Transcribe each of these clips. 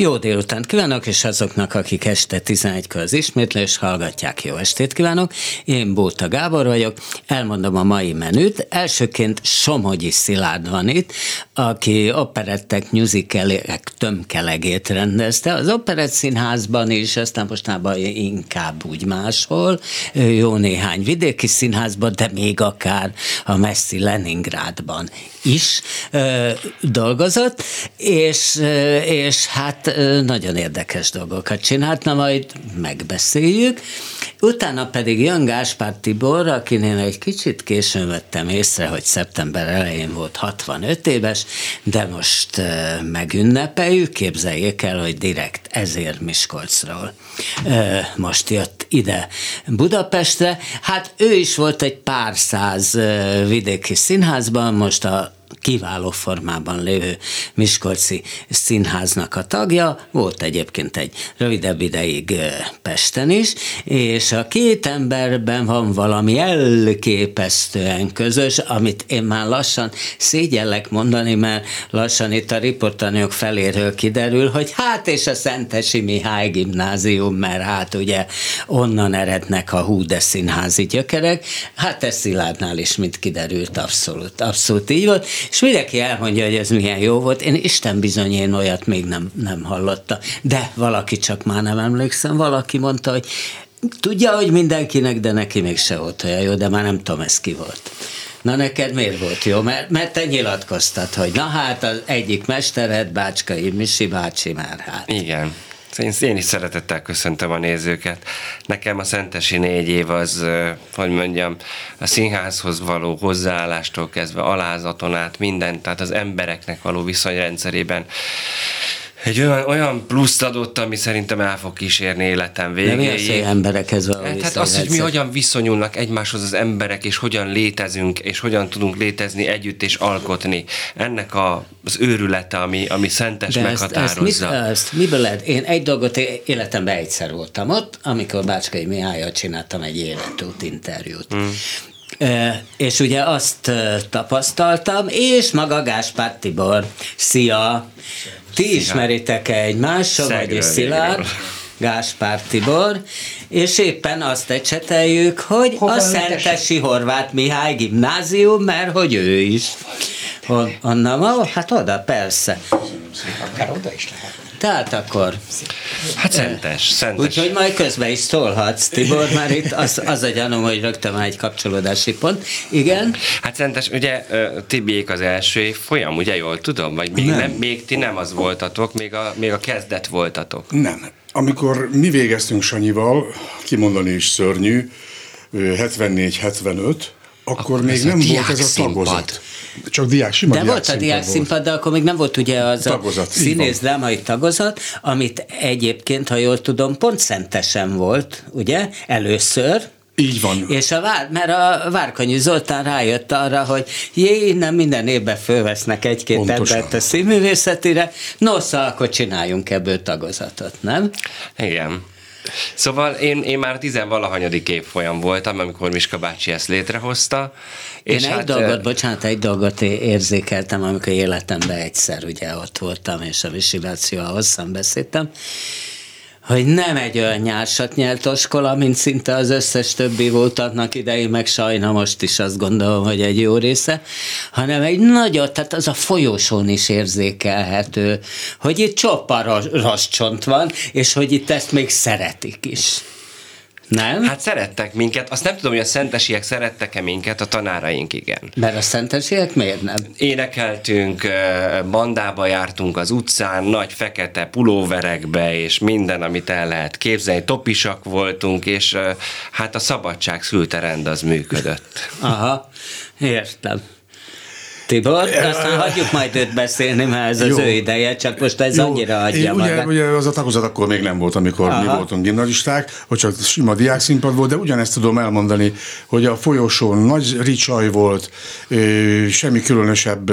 Jó délután kívánok, és azoknak, akik este 11-kor az ismétlés hallgatják, jó estét kívánok. Én Bóta Gábor vagyok, elmondom a mai menüt. Elsőként Somogyi Szilárd van itt, aki operettek, musicalek tömkelegét rendezte. Az operett színházban is, aztán mostában inkább úgy máshol, jó néhány vidéki színházban, de még akár a messzi Leningrádban is ö, dolgozott, és, és hát nagyon érdekes dolgokat csinált, na majd megbeszéljük. Utána pedig jön Gáspár Tibor, akinél egy kicsit későn vettem észre, hogy szeptember elején volt 65 éves, de most megünnepeljük, képzeljék el, hogy direkt ezért Miskolcról most jött ide Budapestre. Hát ő is volt egy pár száz vidéki színházban, most a kiváló formában lévő Miskolci Színháznak a tagja, volt egyébként egy rövidebb ideig Pesten is, és a két emberben van valami elképesztően közös, amit én már lassan szégyellek mondani, mert lassan itt a riportanyok feléről kiderül, hogy hát és a Szentesi Mihály gimnázium, mert hát ugye onnan erednek a hú de színházi gyökerek, hát ez Szilárdnál is, mint kiderült, abszolút, abszolút így volt, mindenki elmondja, hogy ez milyen jó volt. Én Isten bizony én olyat még nem, nem hallotta. De valaki csak már nem emlékszem, valaki mondta, hogy tudja, hogy mindenkinek, de neki még se volt olyan jó, de már nem tudom, ez ki volt. Na neked miért volt jó? Mert, mert te nyilatkoztad, hogy na hát az egyik mestered, Bácskai Misi bácsi már hát. Igen. Én, is szeretettel köszöntöm a nézőket. Nekem a Szentesi négy év az, hogy mondjam, a színházhoz való hozzáállástól kezdve alázaton át minden, tehát az embereknek való viszonyrendszerében egy olyan, olyan pluszt adott, ami szerintem el fog kísérni életem végéig. Az, emberekhez való Tehát az, hogy mi hogyan viszonyulnak egymáshoz az emberek, és hogyan létezünk, és hogyan tudunk létezni együtt és alkotni. Ennek a, az őrülete, ami, ami szentes De meghatározza. Ezt, ezt, mit, ezt miből lehet? Én egy dolgot életemben egyszer voltam ott, amikor Bácskai Mihályal csináltam egy életút interjút. Hmm. És ugye azt tapasztaltam, és maga Gáspár Tibor. Szia! Ti ismeritek-e egymást, Savany és Szilárd? Gáspár Tibor, és éppen azt ecseteljük, hogy Hova a Szentesi Horváth Mihály gimnázium, mert hogy ő is. Onnan, hát oda, persze. Akár oda is lehet. Tehát akkor... Hát szentes, szentes. Úgyhogy majd közben is szólhatsz, Tibor, már itt az, az a gyanom, hogy rögtön már egy kapcsolódási pont. Igen? Hát szentes, ugye Tibiék az első év folyam, ugye jól tudom? Vagy még, nem. Nem, még ti nem az voltatok, még a, még a kezdet voltatok. Nem. Amikor mi végeztünk Sanyival, kimondani is szörnyű, 74-75, akkor, akkor még nem volt ez a tagozat. Csak diák, sima De volt a diák színpad, de akkor még nem volt ugye az tagozat, a színész drámai tagozat, amit egyébként, ha jól tudom, pont szentesen volt, ugye, először, így van. És a vár, mert a Várkonyi Zoltán rájött arra, hogy jé, innen minden évben fölvesznek egy-két embert a színművészetire, no, szóval akkor csináljunk ebből tagozatot, nem? Igen. Szóval én, én már tizenvalahanyadik évfolyam voltam, amikor Miska bácsi ezt létrehozta. És én hát, egy dolgot, bocsánat, egy dolgot érzékeltem, amikor életemben egyszer ugye ott voltam, és a visilációval hosszan beszéltem, hogy nem egy olyan nyársat nyert oskola, mint szinte az összes többi volt annak idején, meg sajna most is azt gondolom, hogy egy jó része, hanem egy nagyot, tehát az a folyosón is érzékelhető, hogy itt csoparos csont van, és hogy itt ezt még szeretik is. Nem? Hát szerettek minket. Azt nem tudom, hogy a szentesiek szerettek-e minket, a tanáraink igen. Mert a szentesiek miért nem? Énekeltünk, bandába jártunk az utcán, nagy fekete pulóverekbe, és minden, amit el lehet képzelni. Topisak voltunk, és hát a szabadság szülte rend az működött. Aha, értem. Tibor, aztán hagyjuk majd őt beszélni, mert ez az jó. ő ideje, csak most ez jó. annyira adja ugye, ugye az a tagozat akkor még nem volt, amikor Aha. mi voltunk gimnazisták, hogy csak sima diákszínpad volt, de ugyanezt tudom elmondani, hogy a folyosón nagy ricsaj volt, semmi különösebb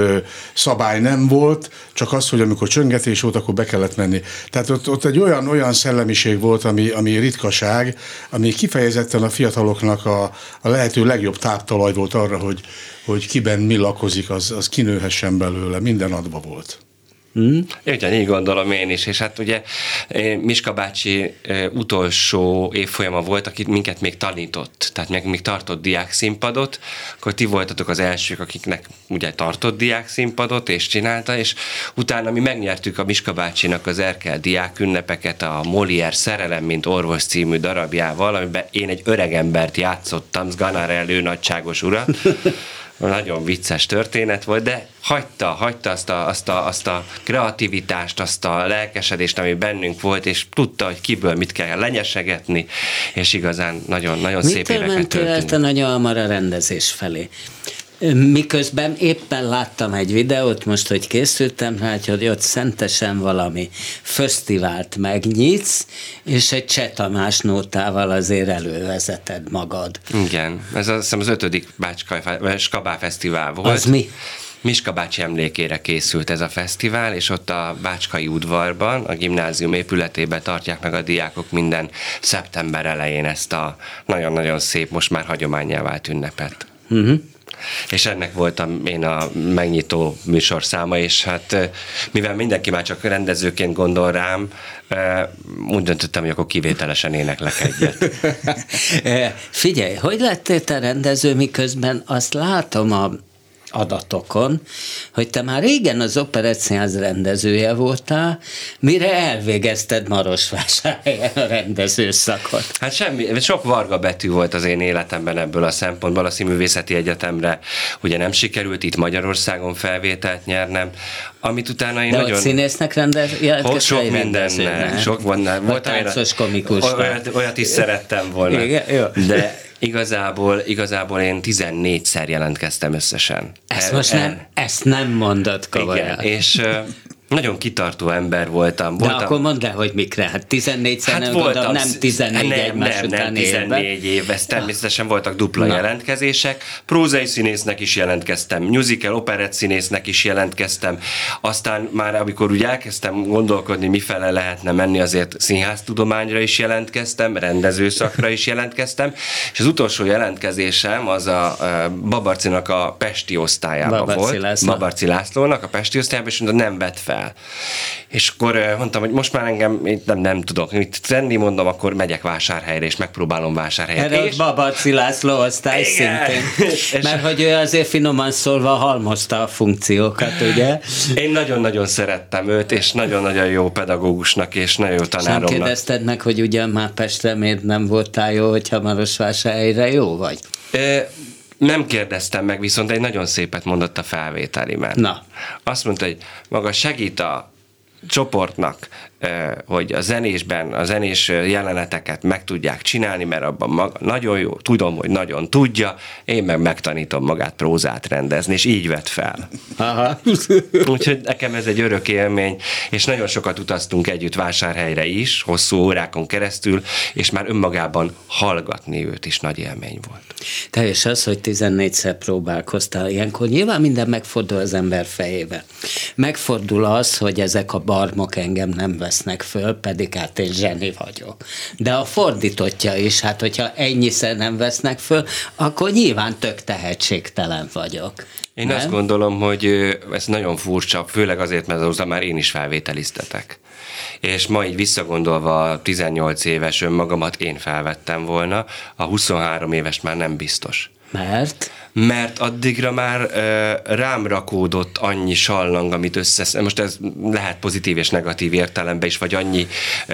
szabály nem volt, csak az, hogy amikor csöngetés volt, akkor be kellett menni. Tehát ott, ott egy olyan, olyan szellemiség volt, ami, ami ritkaság, ami kifejezetten a fiataloknak a, a lehető legjobb táptalaj volt arra, hogy, hogy kiben mi lakozik, az az, az kinőhessen belőle, minden adva volt. Hmm. Ugyanígy gondolom én is, és hát ugye eh, Miska bácsi eh, utolsó évfolyama volt, aki minket még tanított, tehát még, még tartott diák színpadot, akkor ti voltatok az elsők, akiknek ugye tartott diák színpadot, és csinálta, és utána mi megnyertük a Miska bácsinak az Erkel diák ünnepeket a Molière Szerelem, mint orvos című darabjával, amiben én egy öregembert játszottam, Zganarellő nagyságos urat, nagyon vicces történet volt, de hagyta, hagyta azt a, azt, a, azt a kreativitást, azt a lelkesedést, ami bennünk volt, és tudta, hogy kiből mit kell lenyesegetni, és igazán nagyon, nagyon Mitől szép éveket történt. a nagyon hamar a rendezés felé? Miközben éppen láttam egy videót, most, hogy készültem rá, hogy ott szentesen valami fesztivált megnyitsz, és egy Cseh Tamás nótával azért elővezeted magad. Igen, ez azt hiszem az ötödik Bácska, Skabá Fesztivál volt. Az mi? Miska bácsi emlékére készült ez a fesztivál, és ott a Bácskai udvarban, a gimnázium épületében tartják meg a diákok minden szeptember elején ezt a nagyon-nagyon szép, most már hagyományá vált ünnepet. Uh-huh és ennek voltam én a megnyitó műsorszáma, és hát mivel mindenki már csak rendezőként gondol rám, úgy döntöttem, hogy akkor kivételesen éneklek egyet. Figyelj, hogy lettél te rendező, miközben azt látom a adatokon, hogy te már régen az Operettszínház rendezője voltál, mire elvégezted Marosvásárhelyen a rendezőszakot. Hát semmi, sok varga betű volt az én életemben ebből a szempontból. A Színművészeti Egyetemre ugye nem sikerült itt Magyarországon felvételt nyernem, amit utána én De nagyon... színésznek rendez... sok mindennel, sok van. Volt komikus. Olyat, olyat is szerettem volna. Igen, jó. De Igazából, igazából én 14-szer jelentkeztem összesen. Ezt most nem, ezt nem mondod komolyan. Igen, és nagyon kitartó ember voltam. voltam. De akkor mondd el, hogy mikre. Hát 14 hát nem voltam, gondolom, nem 14 nem, egymás nem, nem, 14 évben. év, ez természetesen voltak dupla Na. jelentkezések. Prózai színésznek is jelentkeztem, musical, operett színésznek is jelentkeztem. Aztán már amikor úgy elkezdtem gondolkodni, mifele lehetne menni, azért színháztudományra is jelentkeztem, rendezőszakra is jelentkeztem, és az utolsó jelentkezésem az a Babarcinak a Pesti osztályában Babarci volt. László. Babarci Lászlónak a Pesti osztályában, és nem vett fel fel. És akkor mondtam, hogy most már engem nem, nem tudok mit tenni, mondom, akkor megyek vásárhelyre, és megpróbálom vásárhelyet. Erre és... Babaci László osztály Igen. szintén. Mert hogy ő azért finoman szólva halmozta a funkciókat, ugye? Én nagyon-nagyon szerettem őt, és nagyon-nagyon jó pedagógusnak, és nagyon jó tanáromnak. Nem kérdezted meg, hogy ugyan már Pestre miért nem voltál jó, hogyha Marosvásárhelyre jó vagy? E- nem kérdeztem meg, viszont egy nagyon szépet mondott a felvételiben. Na. Azt mondta, hogy maga segít a csoportnak, hogy a zenésben a zenés jeleneteket meg tudják csinálni, mert abban maga nagyon jó, tudom, hogy nagyon tudja, én meg megtanítom magát prózát rendezni, és így vett fel. Aha. Úgyhogy nekem ez egy örök élmény, és nagyon sokat utaztunk együtt vásárhelyre is, hosszú órákon keresztül, és már önmagában hallgatni őt is nagy élmény volt. Teljes az, hogy 14-szer próbálkoztál ilyenkor. Nyilván minden megfordul az ember fejébe. Megfordul az, hogy ezek a barmok engem nem vesznek föl, pedig hát én zseni vagyok. De a fordítottja is, hát hogyha ennyiszer nem vesznek föl, akkor nyilván tök tehetségtelen vagyok. Én nem? azt gondolom, hogy ez nagyon furcsa, főleg azért, mert azóta már én is felvételiztetek. És ma így visszagondolva 18 éves önmagamat én felvettem volna, a 23 éves már nem biztos. Mert? Mert addigra már uh, rám rakódott annyi sallang, amit összesz... Most ez lehet pozitív és negatív értelemben is, vagy annyi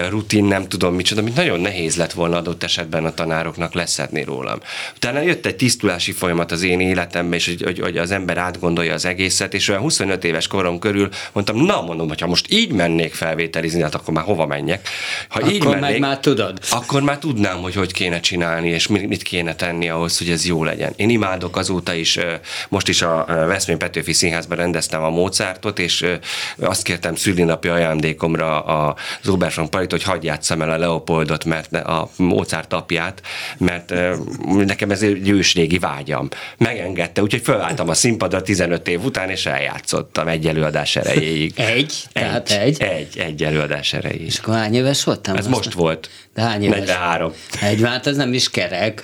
rutin, nem tudom micsoda, amit nagyon nehéz lett volna adott esetben a tanároknak leszedni rólam. Utána jött egy tisztulási folyamat az én életemben, és hogy, hogy, hogy az ember átgondolja az egészet, és olyan 25 éves korom körül mondtam, na mondom, hogyha most így mennék felvételizni, hát akkor már hova menjek? Ha akkor így mennék, már tudod. Akkor már tudnám, hogy hogy kéne csinálni, és mit kéne tenni ahhoz, hogy ez jó legyen. Én imádok azóta is, most is a Veszmén Petőfi Színházban rendeztem a Mozartot, és azt kértem szülinapi ajándékomra az Oberson Palit, hogy hagyj játsszam el a Leopoldot, mert a Mozart apját, mert nekem ez egy ősrégi vágyam. Megengedte, úgyhogy fölálltam a színpadra 15 év után, és eljátszottam egy előadás erejéig. Egy? Tehát egy? Egy, egy előadás erejéig. És akkor hány éves voltam? Ez most volt. De hány éves? 43. Egy, hát ez nem is kerek.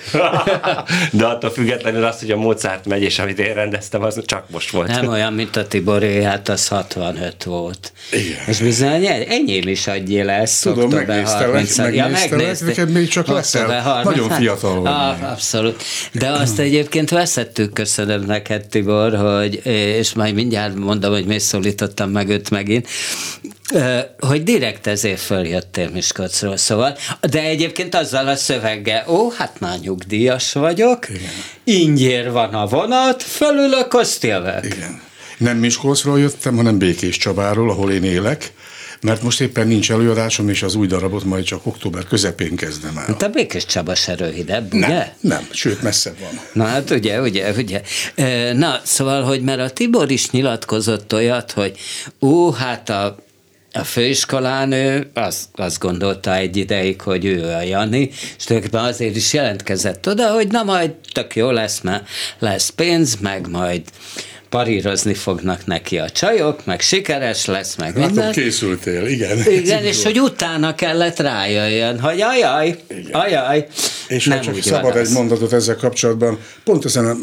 De attól függetlenül az, hogy a Mozart megy, és amit én rendeztem, az csak most volt. Nem olyan, mint a Tiboré, hát az 65 volt. Igen. És bizony enyém is adjé lesz. Tudom, október megnéztelek, 30 megnéztelek, neked még csak leszel. Október 30. Nagyon fiatal vagy Ah, abszolút. De azt egyébként veszettük, köszönöm neked, Tibor, hogy, és majd mindjárt mondom, hogy miért szólítottam meg őt megint, hogy direkt ezért följöttél Miskolcról, szóval, de egyébként azzal a szöveggel, ó, hát már nyugdíjas vagyok, ingyér van a vonat, fölülök, azt jövök. Igen. Nem Miskolcról jöttem, hanem Békés Csabáról, ahol én élek, mert most éppen nincs előadásom, és az új darabot majd csak október közepén kezdem el. Te Békés Csaba se rövidebb, ugye? Nem, nem, sőt messzebb van. Na hát ugye, ugye, ugye. Na, szóval, hogy mert a Tibor is nyilatkozott olyat, hogy ú, hát a a főiskolán ő azt, azt gondolta egy ideig, hogy ő a Jani, és tulajdonképpen azért is jelentkezett oda, hogy na majd tök jó lesz, mert lesz pénz, meg majd parírozni fognak neki a csajok, meg sikeres lesz, meg Látom, minden. készültél, igen. Igen, és hogy utána kellett rájöjjön, hogy ajaj, ajaj. És nem csak szabad van egy az. mondatot ezzel kapcsolatban, pont ezen a,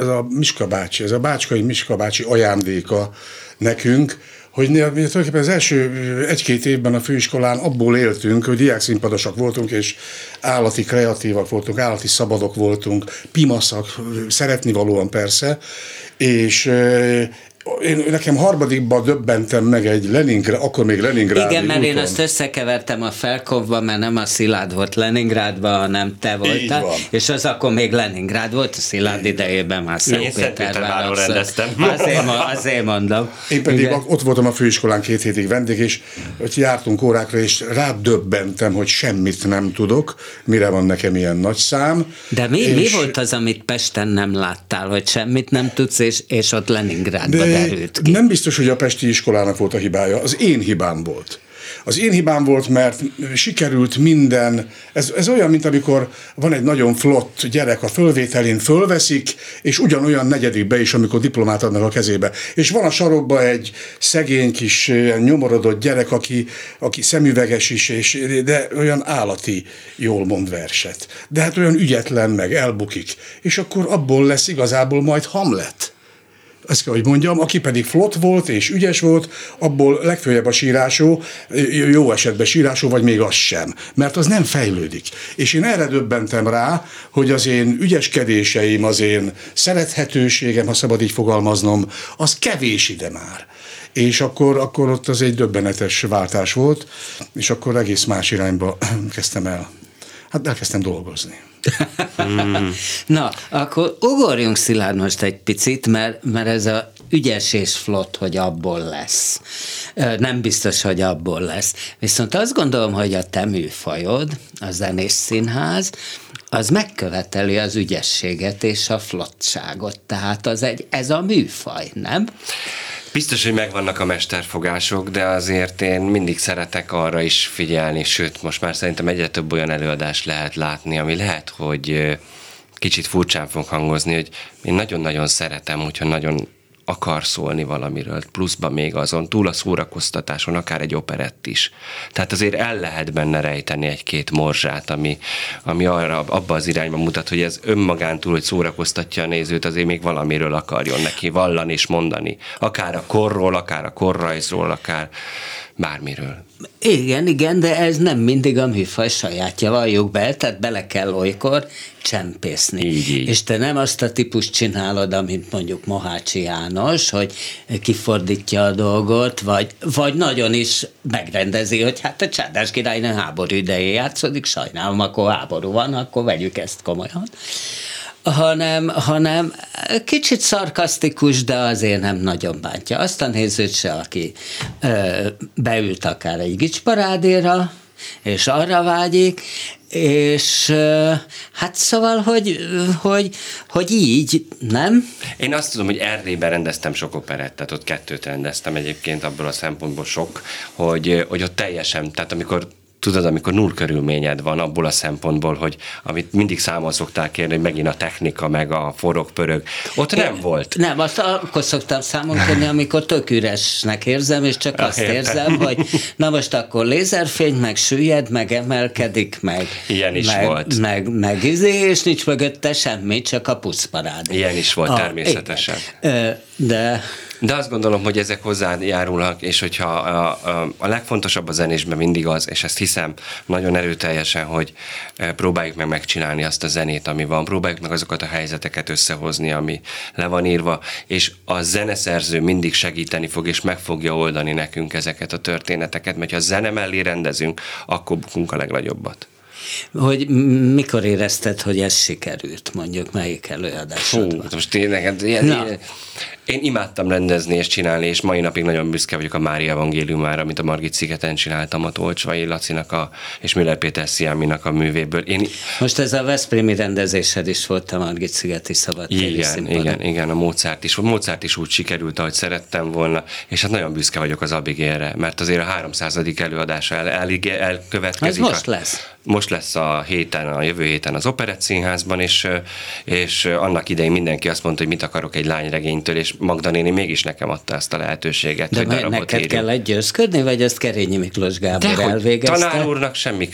ez a Miska bácsi, ez a bácskai Miska bácsi ajándéka nekünk, hogy mi tulajdonképpen az első egy-két évben a főiskolán abból éltünk, hogy diákszínpadosak voltunk, és állati kreatívak voltunk, állati szabadok voltunk, pimaszak, szeretnivalóan persze, és én, nekem harmadikban döbbentem meg egy Leningrád, akkor még Leningrád. Igen, mert én azt összekevertem a Felkovba, mert nem a Szilárd volt Leningrádban, hanem te voltál, és az akkor még Leningrád volt, a Szilárd idejében már Szentpéterváron rendeztem. Azért, azért mondom. Én pedig Igen. Ott voltam a főiskolán két hétig vendég, és ott jártunk órákra, és rádöbbentem, hogy semmit nem tudok, mire van nekem ilyen nagy szám. De mi, és mi volt az, amit Pesten nem láttál, hogy semmit nem tudsz, és, és ott Leningrádba derült ki? nem biztos, hogy a Pesti iskolának volt a hibája, az én hibám volt. Az én hibám volt, mert sikerült minden, ez, ez olyan, mint amikor van egy nagyon flott gyerek a fölvételén, fölveszik, és ugyanolyan negyedikbe is, amikor diplomát adnak a kezébe. És van a sarokban egy szegény kis nyomorodott gyerek, aki, aki szemüveges is, és, de olyan állati jól mond verset. De hát olyan ügyetlen, meg elbukik. És akkor abból lesz igazából majd Hamlet ezt kell, hogy mondjam, aki pedig flott volt és ügyes volt, abból legfőjebb a sírásó, jó esetben sírásó, vagy még az sem, mert az nem fejlődik. És én erre döbbentem rá, hogy az én ügyeskedéseim, az én szerethetőségem, ha szabad így fogalmaznom, az kevés ide már. És akkor, akkor ott az egy döbbenetes váltás volt, és akkor egész más irányba kezdtem el. Hát elkezdtem dolgozni. Na, akkor ugorjunk Szilárd most egy picit, mert, mert ez a ügyes és flott, hogy abból lesz. Nem biztos, hogy abból lesz. Viszont azt gondolom, hogy a te műfajod, a zenés színház, az megköveteli az ügyességet és a flottságot. Tehát az egy, ez a műfaj, nem? Biztos, hogy megvannak a mesterfogások, de azért én mindig szeretek arra is figyelni, sőt, most már szerintem egyre több olyan előadást lehet látni, ami lehet, hogy kicsit furcsán fog hangozni, hogy én nagyon-nagyon szeretem, hogyha nagyon akar szólni valamiről, pluszban még azon, túl a szórakoztatáson, akár egy operett is. Tehát azért el lehet benne rejteni egy-két morzsát, ami, ami arra, abba az irányba mutat, hogy ez önmagán túl, hogy szórakoztatja a nézőt, azért még valamiről akarjon neki vallani és mondani. Akár a korról, akár a korrajzról, akár bármiről. Igen, igen, de ez nem mindig a műfaj sajátja, valljuk be, tehát bele kell olykor csempészni. Így, így. És te nem azt a típust csinálod, amit mondjuk Mohácsi János, hogy kifordítja a dolgot, vagy, vagy nagyon is megrendezi, hogy hát a Csádás királynő háború idején játszódik, sajnálom, akkor háború van, akkor vegyük ezt komolyan hanem, hanem kicsit szarkasztikus, de azért nem nagyon bántja. Azt a nézőt se, aki ö, beült akár egy gicsparádéra, és arra vágyik, és hát szóval, hogy, hogy, hogy így, nem? Én azt tudom, hogy Erdélyben rendeztem sok operettet, ott kettőt rendeztem egyébként abból a szempontból sok, hogy, hogy ott teljesen, tehát amikor tudod, amikor null körülményed van abból a szempontból, hogy amit mindig számon szoktál kérni, hogy megint a technika, meg a forog, pörög, ott Én, nem volt. Nem, azt akkor szoktam számon kérni, amikor tök üresnek érzem, és csak azt Értem. érzem, hogy na most akkor lézerfény, meg süllyed, meg emelkedik, meg... Ilyen is meg, volt. Meg, meg izé, és nincs mögötte semmi, csak a puszparád. Ilyen is volt, a, természetesen. Igen. De de azt gondolom, hogy ezek hozzájárulnak, és hogyha a, a, a legfontosabb a zenésben mindig az, és ezt hiszem nagyon erőteljesen, hogy e, próbáljuk meg megcsinálni azt a zenét, ami van, próbáljuk meg azokat a helyzeteket összehozni, ami le van írva, és a zeneszerző mindig segíteni fog, és meg fogja oldani nekünk ezeket a történeteket, mert ha zene mellé rendezünk, akkor bukunk a legnagyobbat. Hogy mikor érezted, hogy ez sikerült, mondjuk melyik előadásod Hú, most tényleg, hát ilyen, ilyen, én imádtam rendezni és csinálni, és mai napig nagyon büszke vagyok a Mária Evangéliumára, amit a Margit szigeten csináltam, a Tolcsvai Lacinak a, és Müller Péter Sziáminak a művéből. Én... Most ez a Veszprémi rendezésed is volt a Margit szigeti szabad Igen, igen, igen, a Mozart is. A Mozart is úgy sikerült, ahogy szerettem volna, és hát nagyon büszke vagyok az Abigélre, mert azért a 300. előadása el, el, elkövetkezik. Ez most lesz. Most lesz a héten, a jövő héten az Operett Színházban, és, és annak idején mindenki azt mondta, hogy mit akarok egy lányregénytől, és Magda néni mégis nekem adta ezt a lehetőséget. De hogy neked írjuk. kell győzködni, vagy ezt Kerényi Miklós Gábor De elvégezte? Tanár úrnak semmi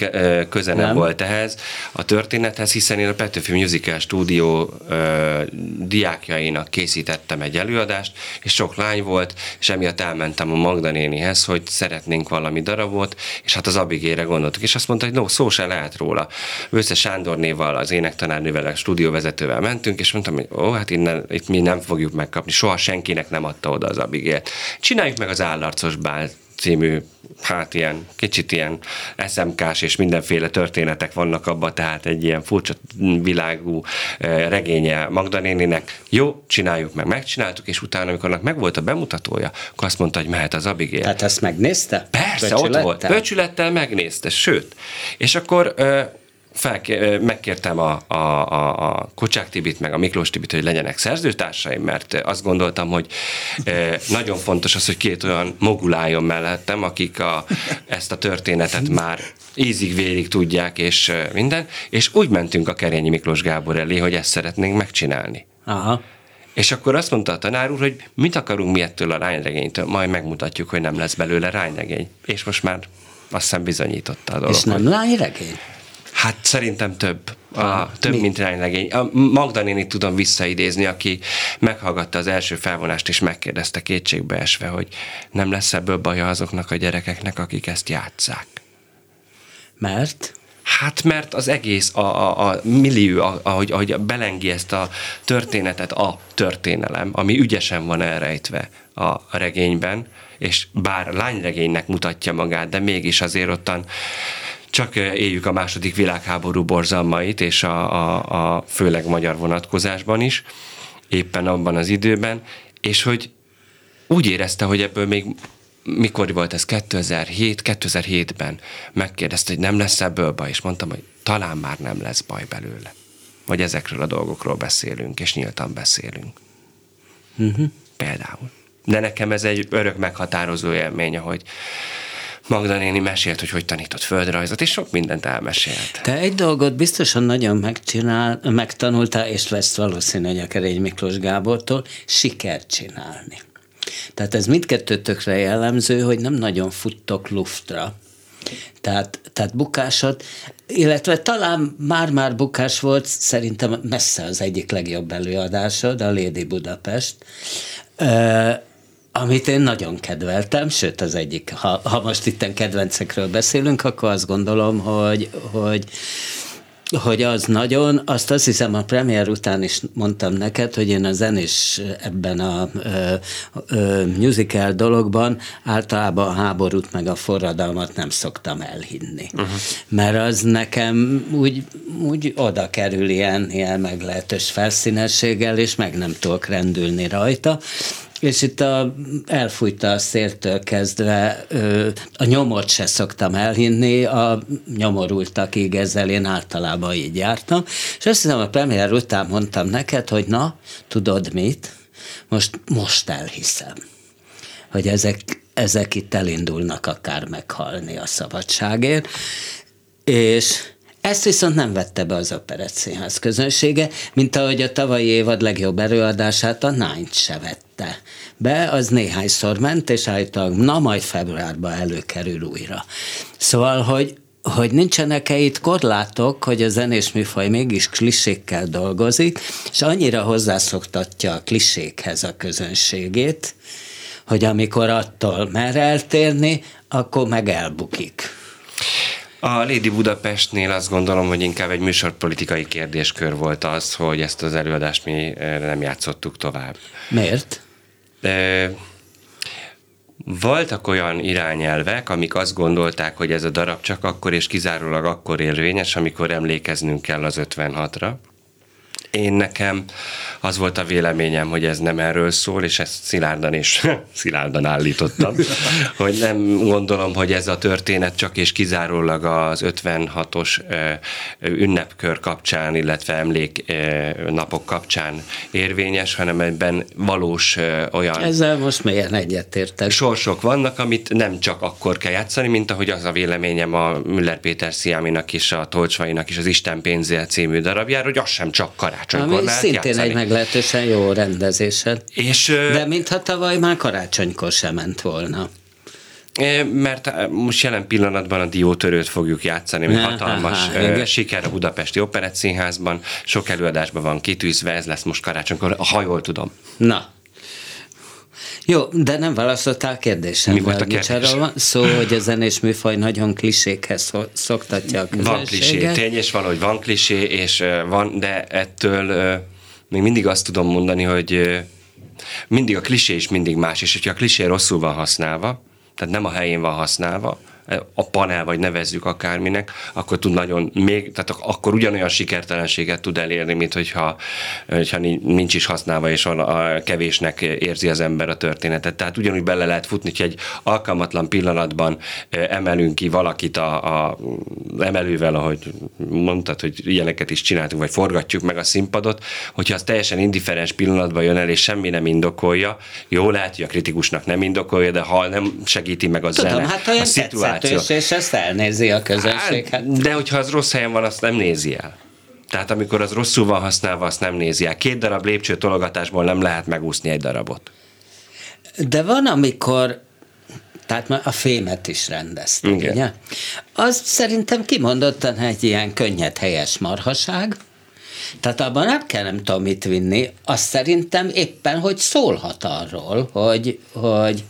köze nem, nem volt ehhez a történethez, hiszen én a Petőfi Musical Studio ö, diákjainak készítettem egy előadást, és sok lány volt, és emiatt elmentem a Magda nénihez, hogy szeretnénk valami darabot, és hát az Abigére gondoltuk, és azt mondta, hogy no, szó se lehet róla. Össze Sándornéval, az énektanárnővel, a stúdióvezetővel mentünk, és mondtam, hogy ó, hát innen, itt mi nem fogjuk megkapni, soha senkinek nem adta oda az Abigélt. Csináljuk meg az állarcos bál című, hát ilyen, kicsit ilyen SMK-s és mindenféle történetek vannak abban, tehát egy ilyen furcsa világú eh, regénye Magdanéninek. Jó, csináljuk meg, megcsináltuk, és utána, amikor annak megvolt a bemutatója, akkor azt mondta, hogy mehet az Abigail. Tehát ezt megnézte? Persze, ott volt. Böcsülettel megnézte, sőt. És akkor eh, fel, megkértem a, a, a, a Kocsák Tibit, meg a Miklós Tibit, hogy legyenek szerzőtársaim, mert azt gondoltam, hogy nagyon fontos az, hogy két olyan moguláljon mellettem, akik a, ezt a történetet már ízig-vérig tudják, és minden, és úgy mentünk a Kerényi Miklós Gábor elé, hogy ezt szeretnénk megcsinálni. Aha. És akkor azt mondta a tanár úr, hogy mit akarunk mi ettől a rányregénytől, majd megmutatjuk, hogy nem lesz belőle rányregény. És most már azt hiszem bizonyította a dolog. És nem lányregény? Hát szerintem több. A, több, Mi? mint ránylegény. A Magda nénit tudom visszaidézni, aki meghallgatta az első felvonást, és megkérdezte kétségbe esve, hogy nem lesz ebből baja azoknak a gyerekeknek, akik ezt játszák. Mert? Hát mert az egész, a, a, a millió, ahogy, ahogy belengi ezt a történetet, a történelem, ami ügyesen van elrejtve a regényben, és bár lányregénynek mutatja magát, de mégis azért ottan csak eh, éljük a második világháború borzalmait, és a, a, a főleg magyar vonatkozásban is, éppen abban az időben, és hogy úgy érezte, hogy ebből még mikor volt ez, 2007, 2007-ben megkérdezte, hogy nem lesz ebből baj, és mondtam, hogy talán már nem lesz baj belőle. Vagy ezekről a dolgokról beszélünk, és nyíltan beszélünk. Uh-huh. Például. De nekem ez egy örök meghatározó élmény, hogy Magda néni mesélt, hogy hogy tanított földrajzot, és sok mindent elmesélt. Te egy dolgot biztosan nagyon megcsinál, megtanultál, és lesz valószínűleg a Kerény Miklós Gábortól, sikert csinálni. Tehát ez mindkettőtökre jellemző, hogy nem nagyon futtok luftra. Tehát, tehát bukásod, illetve talán már-már bukás volt, szerintem messze az egyik legjobb előadásod, a Lady Budapest amit én nagyon kedveltem, sőt az egyik, ha, ha most itten kedvencekről beszélünk, akkor azt gondolom, hogy, hogy hogy az nagyon, azt azt hiszem a premier után is mondtam neked, hogy én a zenés ebben a ö, ö, musical dologban általában a háborút meg a forradalmat nem szoktam elhinni. Uh-huh. Mert az nekem úgy, úgy oda kerül ilyen, ilyen meglehetős felszínességgel, és meg nem tudok rendülni rajta. És itt a, elfújta a széltől kezdve, a nyomot se szoktam elhinni, a nyomorultakig ezzel én általában így jártam. És azt hiszem, a premier után mondtam neked, hogy na, tudod mit? Most, most elhiszem hogy ezek ezek itt elindulnak akár meghalni a szabadságért, és ezt viszont nem vette be az Operett Színház közönsége, mint ahogy a tavalyi évad legjobb előadását a Nine se vette be, az néhányszor ment, és állítólag na majd februárban előkerül újra. Szóval, hogy hogy nincsenek-e itt korlátok, hogy a zenés műfaj mégis klisékkel dolgozik, és annyira hozzászoktatja a klisékhez a közönségét, hogy amikor attól mer eltérni, akkor meg elbukik. A Lady Budapestnél azt gondolom, hogy inkább egy műsorpolitikai kérdéskör volt az, hogy ezt az előadást mi eh, nem játszottuk tovább. Miért? De voltak olyan irányelvek, amik azt gondolták, hogy ez a darab csak akkor és kizárólag akkor érvényes, amikor emlékeznünk kell az 56-ra. Én nekem az volt a véleményem, hogy ez nem erről szól, és ezt szilárdan és szilárdan állítottam, hogy nem gondolom, hogy ez a történet csak és kizárólag az 56-os ünnepkör kapcsán, illetve emléknapok kapcsán érvényes, hanem ebben valós olyan... Ezzel most milyen egyetértek? Sorsok vannak, amit nem csak akkor kell játszani, mint ahogy az a véleményem a Müller Péter Sziáminak is, a Tolcsvainak is az Isten pénzél című darabjára, hogy az sem csak karácsonykor Ami szintén játszani. egy meglehetősen jó rendezésed. És, De mintha tavaly már karácsonykor sem ment volna. Mert most jelen pillanatban a diótörőt fogjuk játszani, ami hatalmas aha, siker a Budapesti Operett Színházban, sok előadásban van kitűzve, ez lesz most karácsonykor, ha jól tudom. Na, jó, de nem válaszoltál kérdésem. Mi volt a kérdés? Van szó, hogy a zenés műfaj nagyon klisékhez szoktatja a közönséget. Van klisé, tény, és valahogy van klisé, és van, de ettől még mindig azt tudom mondani, hogy mindig a klisé is mindig más, és hogyha a klisé rosszul van használva, tehát nem a helyén van használva, a panel, vagy nevezzük akárminek, akkor tud nagyon még, tehát akkor ugyanolyan sikertelenséget tud elérni, mint hogyha, hogyha nincs is használva, és a kevésnek érzi az ember a történetet. Tehát ugyanúgy bele lehet futni, hogy egy alkalmatlan pillanatban emelünk ki valakit a, a emelővel, ahogy mondtad, hogy ilyeneket is csináltunk, vagy forgatjuk meg a színpadot, hogyha az teljesen indiferens pillanatban jön el, és semmi nem indokolja, jó lehet, hogy a kritikusnak nem indokolja, de ha nem segíti meg a Tudom, zene, hát a szituáció, szituáció. és ezt elnézi a közönség. Hát, de hogyha az rossz helyen van, azt nem nézi el. Tehát amikor az rosszul van használva, azt nem nézi el. Két darab lépcső tologatásból nem lehet megúszni egy darabot. De van, amikor tehát már a fémet is rendezték, Igen. ugye? Az szerintem kimondottan egy ilyen könnyed helyes marhaság, tehát abban nem kell nem tudom mit vinni, azt szerintem éppen, hogy szólhat arról, hogy, hogy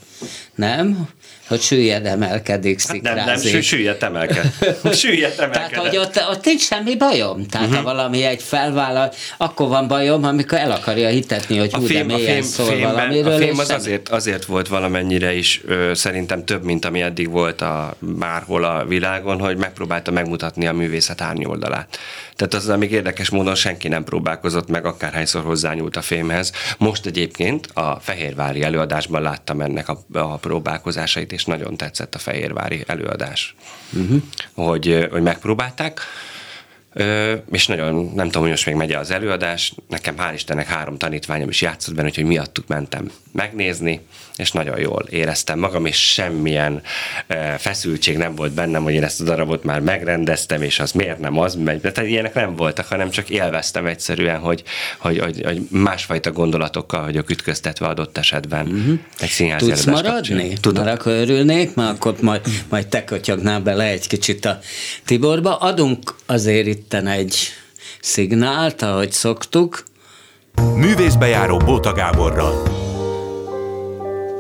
nem, hogy süllyed emelkedik, szikrázik. Hát nem, nem, süllyed emelkedik. Süllyed emelkedik. Tehát, hogy ott, ott nincs semmi bajom. Tehát, uh-huh. ha valami egy felvállal, akkor van bajom, amikor el akarja hitetni, hogy hú, de mélyen fém, szól fémben, valamiről. A fém az azért, azért volt valamennyire is ö, szerintem több, mint ami eddig volt a, bárhol a világon, hogy megpróbálta megmutatni a művészet árnyoldalát. Tehát az, amíg érdekes módon senki nem próbálkozott meg, akárhányszor hozzányúlt a fémhez. Most egyébként a Fehérvári előadásban láttam ennek a, a próbálkozásait, és nagyon tetszett a Fehérvári előadás, uh-huh. hogy, hogy megpróbálták. Ö, és nagyon, nem tudom, hogy most még megy az előadás, nekem hál' Istennek három tanítványom is játszott benne, úgyhogy miattuk mentem megnézni, és nagyon jól éreztem magam, és semmilyen e, feszültség nem volt bennem, hogy én ezt a darabot már megrendeztem, és az miért nem az megy. Tehát ilyenek nem voltak, hanem csak élveztem egyszerűen, hogy, hogy, hogy, hogy másfajta gondolatokkal vagyok ütköztetve adott esetben uh-huh. egy színházi Tudsz maradni? Tudom. Már akkor örülnék, mert akkor majd, majd te kötyagnál bele egy kicsit a Tiborba. Adunk azért itten egy szignált, ahogy szoktuk. Művészbejáró Bóta Gáborral.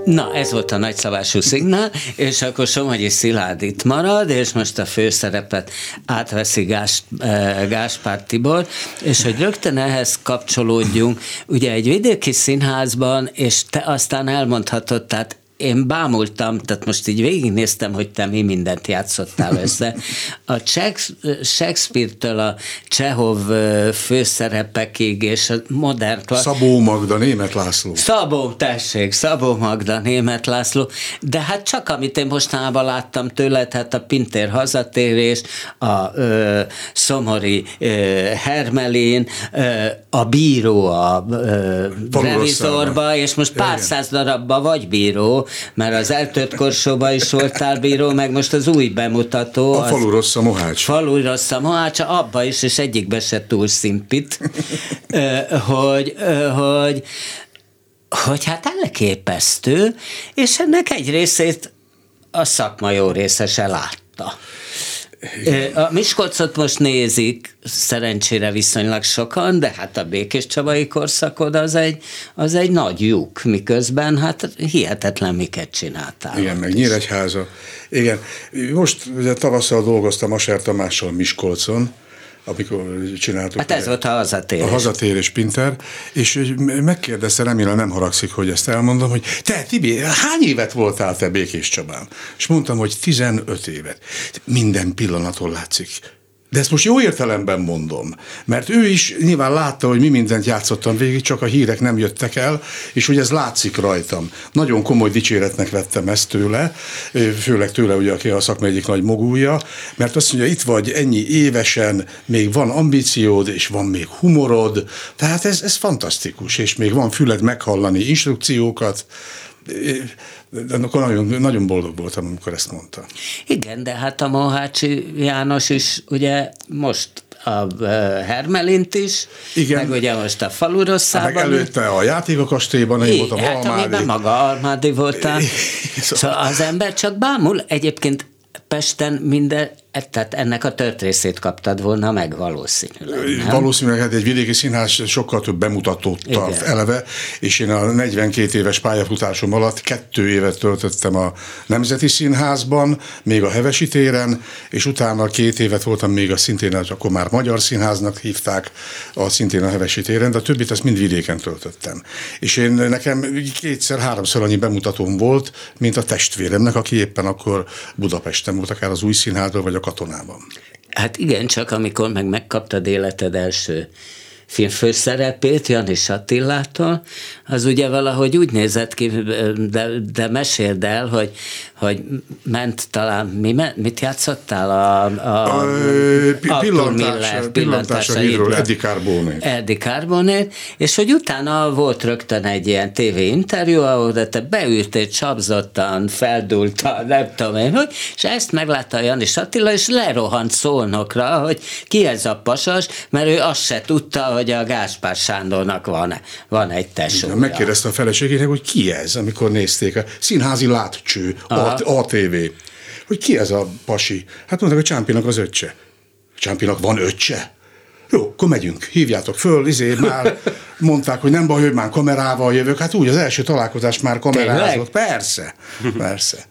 Na, ez volt a nagyszabású szignál, és akkor Somogyi Szilárd itt marad, és most a főszerepet átveszi Gás, e, Gáspár Tibor, és hogy rögtön ehhez kapcsolódjunk, ugye egy vidéki színházban, és te aztán elmondhatod, tehát én bámultam, tehát most így végignéztem, hogy te mi mindent játszottál össze. A Shakespeare-től a Csehov főszerepekig és a modern klassz... Szabó Magda, Német László. Szabó, tessék, Szabó Magda, Német László. De hát csak amit én mostanában láttam tőle, hát a Pintér hazatérés, a ö, Szomori ö, Hermelin, ö, a bíró a ö, revizorba, és most pár száz darabba vagy bíró, mert az eltört korsóba is voltál bíró, meg most az új bemutató. A falu rossz a mohács. Falu rossz a mohács, abba is, és egyikbe se túl szimpit, hogy, hogy hogy hát elképesztő, és ennek egy részét a szakma jó része se látta. A Miskolcot most nézik, szerencsére viszonylag sokan, de hát a Békés Csabai korszakod az egy, az egy nagy lyuk, miközben hát hihetetlen miket csináltál. Igen, meg Nyíregyháza. Igen, most ugye tavasszal dolgoztam Aser Tamással Miskolcon, amikor csináltuk. Hát ez volt a hazatérés. A hazatérés Pinter, és megkérdezte, remélem nem haragszik, hogy ezt elmondom, hogy te Tibi, hány évet voltál te Békés Csabán? És mondtam, hogy 15 évet. Minden pillanaton látszik de ezt most jó értelemben mondom, mert ő is nyilván látta, hogy mi mindent játszottam végig, csak a hírek nem jöttek el, és hogy ez látszik rajtam. Nagyon komoly dicséretnek vettem ezt tőle, főleg tőle, ugye, aki a szakma egyik nagy mogúja, mert azt mondja, itt vagy ennyi évesen, még van ambíciód, és van még humorod, tehát ez, ez fantasztikus, és még van füled meghallani instrukciókat, de akkor nagyon, nagyon boldog voltam, amikor ezt mondta. Igen, de hát a Mohácsi János is ugye most a Hermelint is, Igen. meg ugye most a falu rosszában. Meg előtte a játékokastélyban, én voltam hát, Almádi. maga Almádi voltál. szóval az ember csak bámul. Egyébként Pesten minden tehát ennek a tört részét kaptad volna meg valószínűleg. Nem? Valószínűleg hát egy vidéki színház sokkal több bemutatót tart eleve, és én a 42 éves pályafutásom alatt kettő évet töltöttem a Nemzeti Színházban, még a Hevesi téren, és utána két évet voltam még a szintén, akkor már Magyar Színháznak hívták, a szintén a Hevesi téren, de a többit azt mind vidéken töltöttem. És én nekem kétszer-háromszor annyi bemutatóm volt, mint a testvéremnek, aki éppen akkor Budapesten volt, akár az új színházban, vagy a katonában. Hát igen, csak amikor meg megkaptad életed első filmfőszerepét Janis Attilától, az ugye valahogy úgy nézett ki, de, de meséld el, hogy, hogy ment talán, mi, mit játszottál? A, a, a, a pillantás, pillantása hídról, Eddie Carbonét. Eddie Carbonét, és hogy utána volt rögtön egy ilyen TV interjú, ahol te beültél csapzottan, feldultan, nem tudom én, hogy, és ezt meglátta Janis Attila, és lerohant szólnokra, hogy ki ez a pasas, mert ő azt se tudta, hogy a Gáspár Sándornak van, van egy tesója. Megkérdezte a feleségének, hogy ki ez, amikor nézték a színházi látcső. ATV. Hogy ki ez a pasi? Hát mondták, hogy Csámpinak az öccse. Csámpinak van öccse? Jó, akkor megyünk, hívjátok föl, izé már mondták, hogy nem baj, hogy már kamerával jövök. Hát úgy, az első találkozás már kamerázott. Persze, persze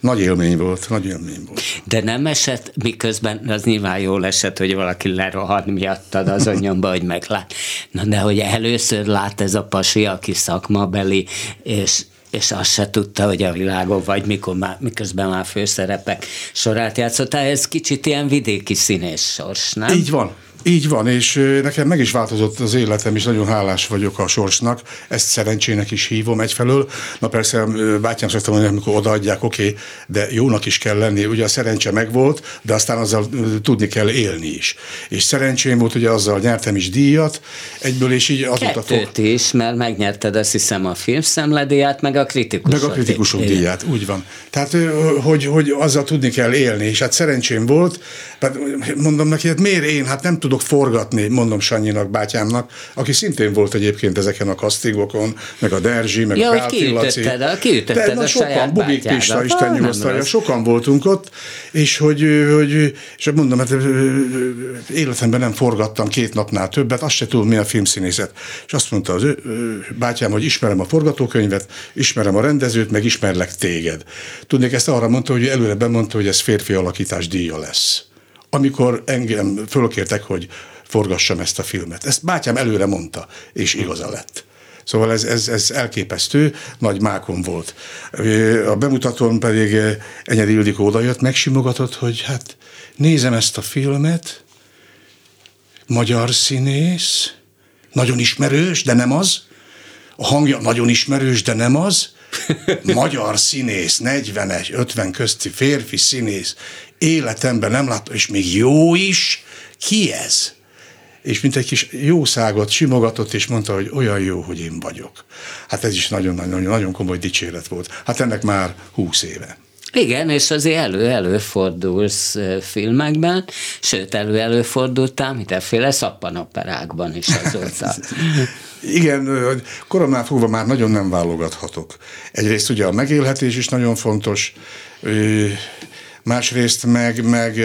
nagy élmény volt, nagy élmény volt. De nem esett, miközben az nyilván jól esett, hogy valaki lerohad miattad az anyomba, hogy meglát. Na de hogy először lát ez a pasi, aki szakmabeli, és és azt se tudta, hogy a világon vagy, mikor már, miközben már főszerepek sorát játszottál, ez kicsit ilyen vidéki színés sors, nem? Így van, így van, és nekem meg is változott az életem, és nagyon hálás vagyok a sorsnak. Ezt szerencsének is hívom egyfelől. Na persze, bátyám szoktam mondani, amikor odaadják, oké, okay, de jónak is kell lenni. Ugye a szerencse megvolt, de aztán azzal tudni kell élni is. És szerencsém volt, hogy azzal nyertem is díjat, egyből, és így azóta... Kettőt fog... is, mert megnyerted azt hiszem a filmszemledíját, meg a kritikusok Meg a kritikusok díját, úgy van. Tehát, hogy, hogy azzal tudni kell élni, és hát szerencsém volt, hát mondom neki, hát miért én, hát nem tudok forgatni, mondom Sanyinak, bátyámnak, aki szintén volt egyébként ezeken a kasztigokon, meg a Derzsi, meg ja, a Kálfi Laci. De na, sokan, Bubik Pista, Isten nyugosztalja, sokan voltunk ott, és hogy, hogy és mondom, hát életemben nem forgattam két napnál többet, azt se tudom, mi a filmszínészet. És azt mondta az ő, bátyám, hogy ismerem a forgatókönyvet, ismerem a rendezőt, meg ismerlek téged. Tudnék, ezt arra mondta, hogy előre bemondta, hogy ez férfi alakítás díja lesz amikor engem fölkértek, hogy forgassam ezt a filmet. Ezt bátyám előre mondta, és igaza lett. Szóval ez, ez, ez elképesztő, nagy mákon volt. A bemutatón pedig Enyedi Ildikó odajött, megsimogatott, hogy hát nézem ezt a filmet, magyar színész, nagyon ismerős, de nem az. A hangja nagyon ismerős, de nem az. Magyar színész, 40-es, 50 közti férfi színész, életemben nem láttam, és még jó is, ki ez? és mint egy kis jószágot simogatott, és mondta, hogy olyan jó, hogy én vagyok. Hát ez is nagyon-nagyon nagyon komoly dicséret volt. Hát ennek már húsz éve. Igen, és azért elő-előfordulsz filmekben, sőt, elő-előfordultál mindenféle szappanoperákban is azóta. Igen, koromnál fogva már nagyon nem válogathatok. Egyrészt ugye a megélhetés is nagyon fontos, másrészt meg, meg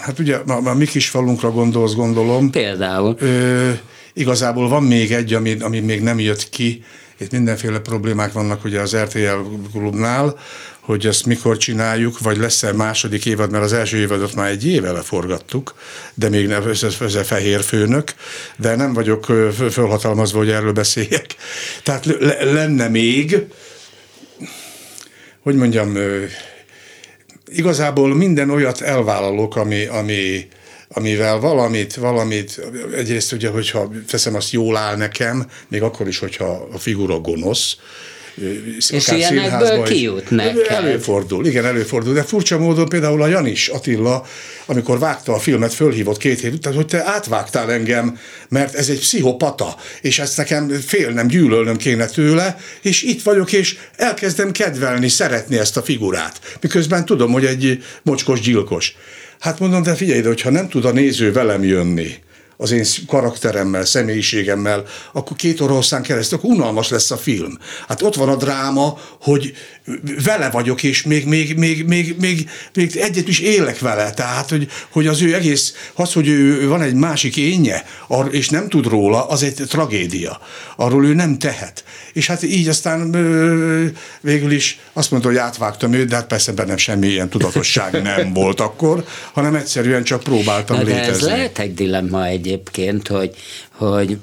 hát ugye a, a mi kis falunkra gondolsz, gondolom. Például. Ö, igazából van még egy, ami, ami még nem jött ki, itt mindenféle problémák vannak ugye az RTL klubnál, hogy ezt mikor csináljuk, vagy lesz-e második évad, mert az első évadot már egy éve leforgattuk, de még nem, ez, ez a fehér főnök, de nem vagyok fölhatalmazva, hogy erről beszéljek. Tehát lenne még, hogy mondjam, igazából minden olyat elvállalok, ami, ami, amivel valamit, valamit, egyrészt ugye, hogyha teszem azt jól áll nekem, még akkor is, hogyha a figura gonosz, és ilyenekből kijut neked. Előfordul, igen, előfordul. De furcsa módon például a Janis Attila, amikor vágta a filmet, fölhívott két hét után, hogy te átvágtál engem, mert ez egy pszichopata, és ezt nekem félnem, gyűlölnöm kéne tőle, és itt vagyok, és elkezdem kedvelni, szeretni ezt a figurát. Miközben tudom, hogy egy mocskos gyilkos. Hát mondom, de figyelj, de hogyha nem tud a néző velem jönni, az én karakteremmel, személyiségemmel, akkor két óra hosszán keresztül, akkor unalmas lesz a film. Hát ott van a dráma, hogy vele vagyok, és még, még, még, még, még, még egyet is élek vele. Tehát, hogy, hogy az ő egész, az, hogy ő van egy másik énje, és nem tud róla, az egy tragédia. Arról ő nem tehet. És hát így aztán végül is azt mondta, hogy átvágtam őt, de hát persze bennem semmi ilyen tudatosság nem volt akkor, hanem egyszerűen csak próbáltam Na, de létezni. ez lehet egy dilemma egyébként, hogy, hogy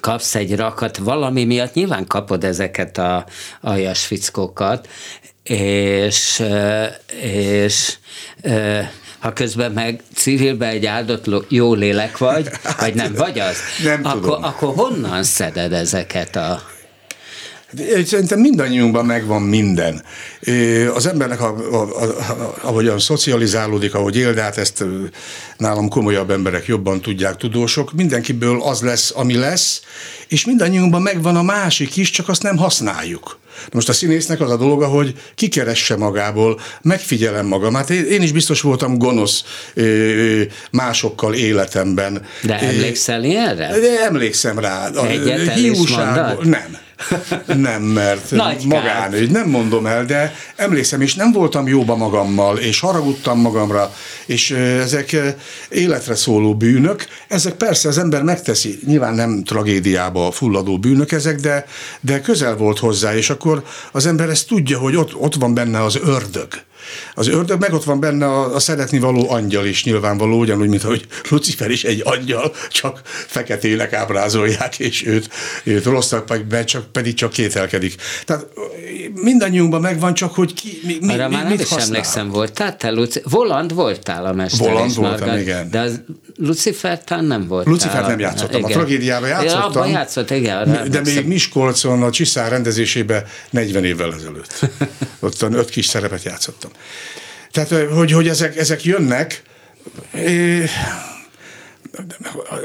kapsz egy rakat, valami miatt nyilván kapod ezeket a aljas fickókat, és, és ha közben meg civilben egy áldott jó lélek vagy, vagy nem vagy az, nem akkor, tudom. akkor honnan szeded ezeket a Szerintem mindannyiunkban megvan minden. Az embernek, a, a, a, ahogyan szocializálódik, ahogy él, de hát ezt nálam komolyabb emberek jobban tudják, tudósok, mindenkiből az lesz, ami lesz, és mindannyiunkban megvan a másik is, csak azt nem használjuk. Most a színésznek az a dolga, hogy kikeresse magából, megfigyelem magam. Hát én is biztos voltam gonosz másokkal életemben. De emlékszel ilyenre? De emlékszem rá. Egyet Nem. Nem, mert Nagy magánügy, nem mondom el, de emlékszem, és nem voltam jóba magammal, és haragudtam magamra, és ezek életre szóló bűnök, ezek persze az ember megteszi, nyilván nem tragédiába fulladó bűnök ezek, de, de közel volt hozzá, és akkor az ember ezt tudja, hogy ott, ott van benne az ördög. Az ördög meg ott van benne a, a szeretni való angyal is nyilvánvaló, ugyanúgy, mint hogy Lucifer is egy angyal, csak feketének ábrázolják, és őt, őt meg csak, pedig csak kételkedik. Tehát mindannyiunkban megvan, csak hogy ki, mi, mi, Arra mi, már mit nem is használ. emlékszem, voltál te, Luci... Voland voltál a mester Voland voltam, Margaret, igen. De az Lucifertán nem voltál. Lucifert nem játszottam, igen. a tragédiában játszottam. Ja, abban játszott, igen. De még. Miskolcon a Csiszár rendezésében 40 évvel ezelőtt. Ott öt kis szerepet játszottam. Tehát, hogy, hogy ezek, ezek jönnek,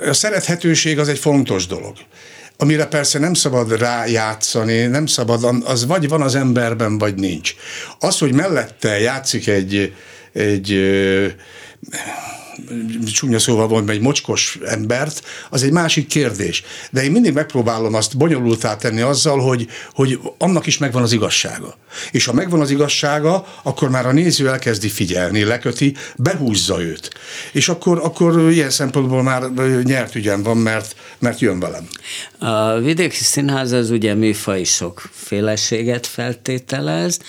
a szerethetőség az egy fontos dolog amire persze nem szabad rájátszani, nem szabad, az vagy van az emberben, vagy nincs. Az, hogy mellette játszik egy, egy csúnya szóval volt, egy mocskos embert, az egy másik kérdés. De én mindig megpróbálom azt bonyolultá tenni azzal, hogy, hogy annak is megvan az igazsága. És ha megvan az igazsága, akkor már a néző elkezdi figyelni, leköti, behúzza őt. És akkor, akkor ilyen szempontból már nyert ügyem van, mert, mert jön velem. A Vidéki Színház az ugye műfai sokféleséget feltételez,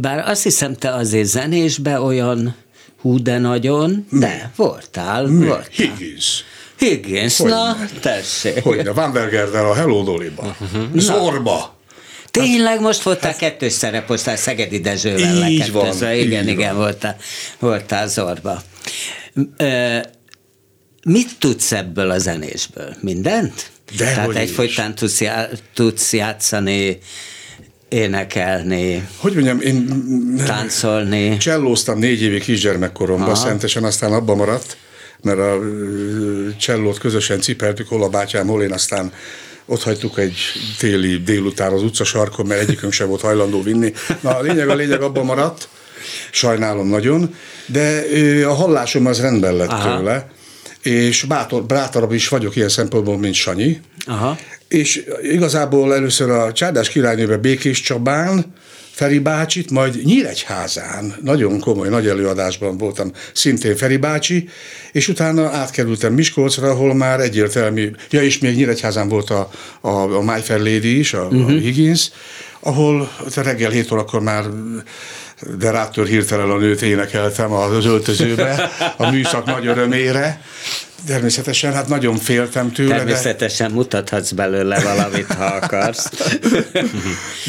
bár azt hiszem, te azért zenésbe olyan hú, de nagyon, Mi? de voltál, Mi? voltál. Higgins. Higgins, Hogyne. na, tessék. Hogyne, Van Bergerdel a Hello Dolly-ba. Uh-huh. Zorba. Tényleg most voltál kettős szereposztál Szegedi Dezsővel Így van, lekettőzve. Igen, így igen, van. voltál, voltál Zorba. Ö, mit tudsz ebből a zenésből? Mindent? Dehogy Tehát egyfolytán tudsz, já, tudsz játszani, énekelni, Hogy mondjam, én táncolni. csellóztam négy évig kisgyermekkoromban, Aha. szentesen aztán abba maradt, mert a csellót közösen cipeltük, hol a bátyám, hol én aztán ott hagytuk egy téli délután az utcasarkon, mert egyikünk sem volt hajlandó vinni. Na a lényeg a lényeg abban maradt, sajnálom nagyon, de a hallásom az rendben lett Aha. tőle, és bátor, bátarabb is vagyok ilyen szempontból, mint Sanyi. Aha. És igazából először a Csárdás királynőbe Békés Csabán, Feri bácsit, majd Nyíregyházán, nagyon komoly, nagy előadásban voltam, szintén Feri bácsi, és utána átkerültem Miskolcra, ahol már egyértelmű, ja, és még Nyíregyházán volt a, a, a My Fair Lady is, a, uh-huh. a mhm. Higgins, ahol reggel 7 órakor már de rátör hirtelen a nőt énekeltem az öltözőbe, a műszak nagy örömére. Természetesen, hát nagyon féltem tőle. Természetesen de... mutathatsz belőle valamit, ha akarsz.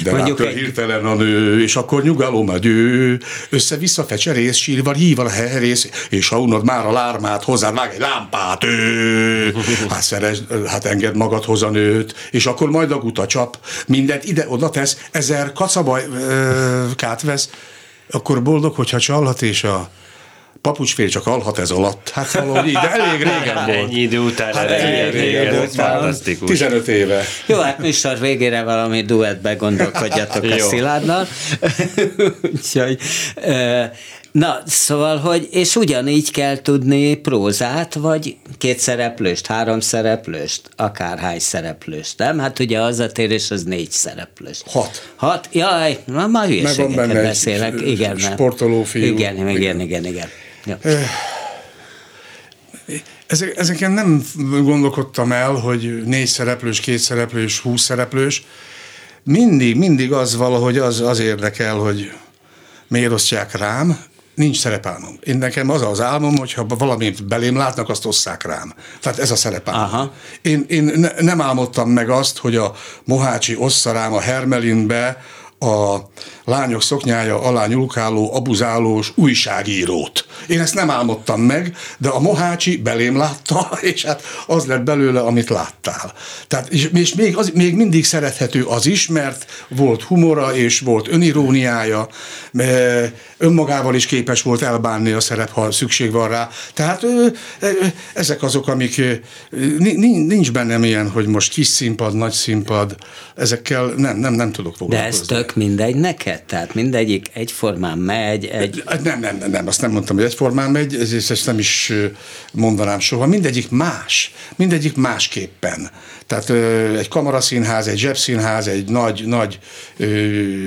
De Mondjuk egy... hirtelen a nő, és akkor nyugalom a dő, össze-vissza fecserész, sírva, híval a herész, és ha unod már a lármát, hozzád vág egy lámpát, ő, hát szeres, hát enged magadhoz a nőt, és akkor majd a guta csap, mindent ide-oda tesz, ezer kacabajkát vesz, akkor boldog, hogyha csalhat, és a papucsfél csak alhat ez alatt. Hát valahogy így, de elég régen volt. Ennyi idő után hát elég, elég régen volt. Fantasztikus. 15 éve. Jó, hát műsor végére valami duettbe gondolkodjatok a Szilárdnal. Úgyhogy Na, szóval, hogy, és ugyanígy kell tudni prózát, vagy két szereplőst, három szereplőst, akárhány szereplőst, nem? Hát ugye az a térés az négy szereplős. Hat. Hat? Jaj, ma, ma hülyeségeket beszélek. Igen, sportoló fiú. Igen, igen, igen, igen. igen. Ja. Ezek, ezeken nem gondolkodtam el, hogy négy szereplős, két szereplős, húsz szereplős. Mindig, mindig az valahogy az, az érdekel, hogy miért osztják rám, nincs szerepálmom. Én nekem az az álmom, hogyha valamit belém látnak, azt osszák rám. Tehát ez a szerepálmom. Aha. Én, én ne, nem álmodtam meg azt, hogy a Mohácsi ossza rám a Hermelinbe a lányok szoknyája alá nyúlkáló, abuzálós újságírót. Én ezt nem álmodtam meg, de a Mohácsi belém látta, és hát az lett belőle, amit láttál. Tehát, és, és még, az, még mindig szerethető az is, mert volt humora, és volt öniróniája, önmagával is képes volt elbánni a szerep, ha szükség van rá. Tehát ezek azok, amik nincs bennem ilyen, hogy most kis színpad, nagy színpad, ezekkel nem, nem, nem tudok foglalkozni. De ez mindegy neked? Tehát mindegyik egyformán megy? Egy... Nem, nem, nem, nem, azt nem mondtam, hogy egyformán megy, ezt, ezt nem is mondanám soha. Mindegyik más, mindegyik másképpen. Tehát egy kamaraszínház, egy zsebszínház, egy nagy, nagy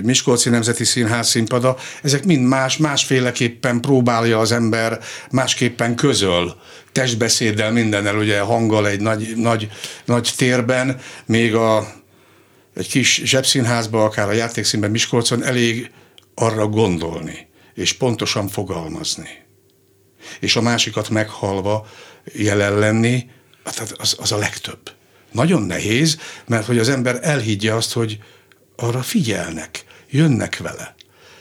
Miskolci Nemzeti Színház színpada, ezek mind más, másféleképpen próbálja az ember, másképpen közöl testbeszéddel, mindennel, ugye hanggal egy nagy, nagy, nagy térben, még a egy kis zsebszínházba, akár a játékszínben Miskolcon elég arra gondolni, és pontosan fogalmazni. És a másikat meghalva jelen lenni, hát az, az a legtöbb. Nagyon nehéz, mert hogy az ember elhiggye azt, hogy arra figyelnek, jönnek vele.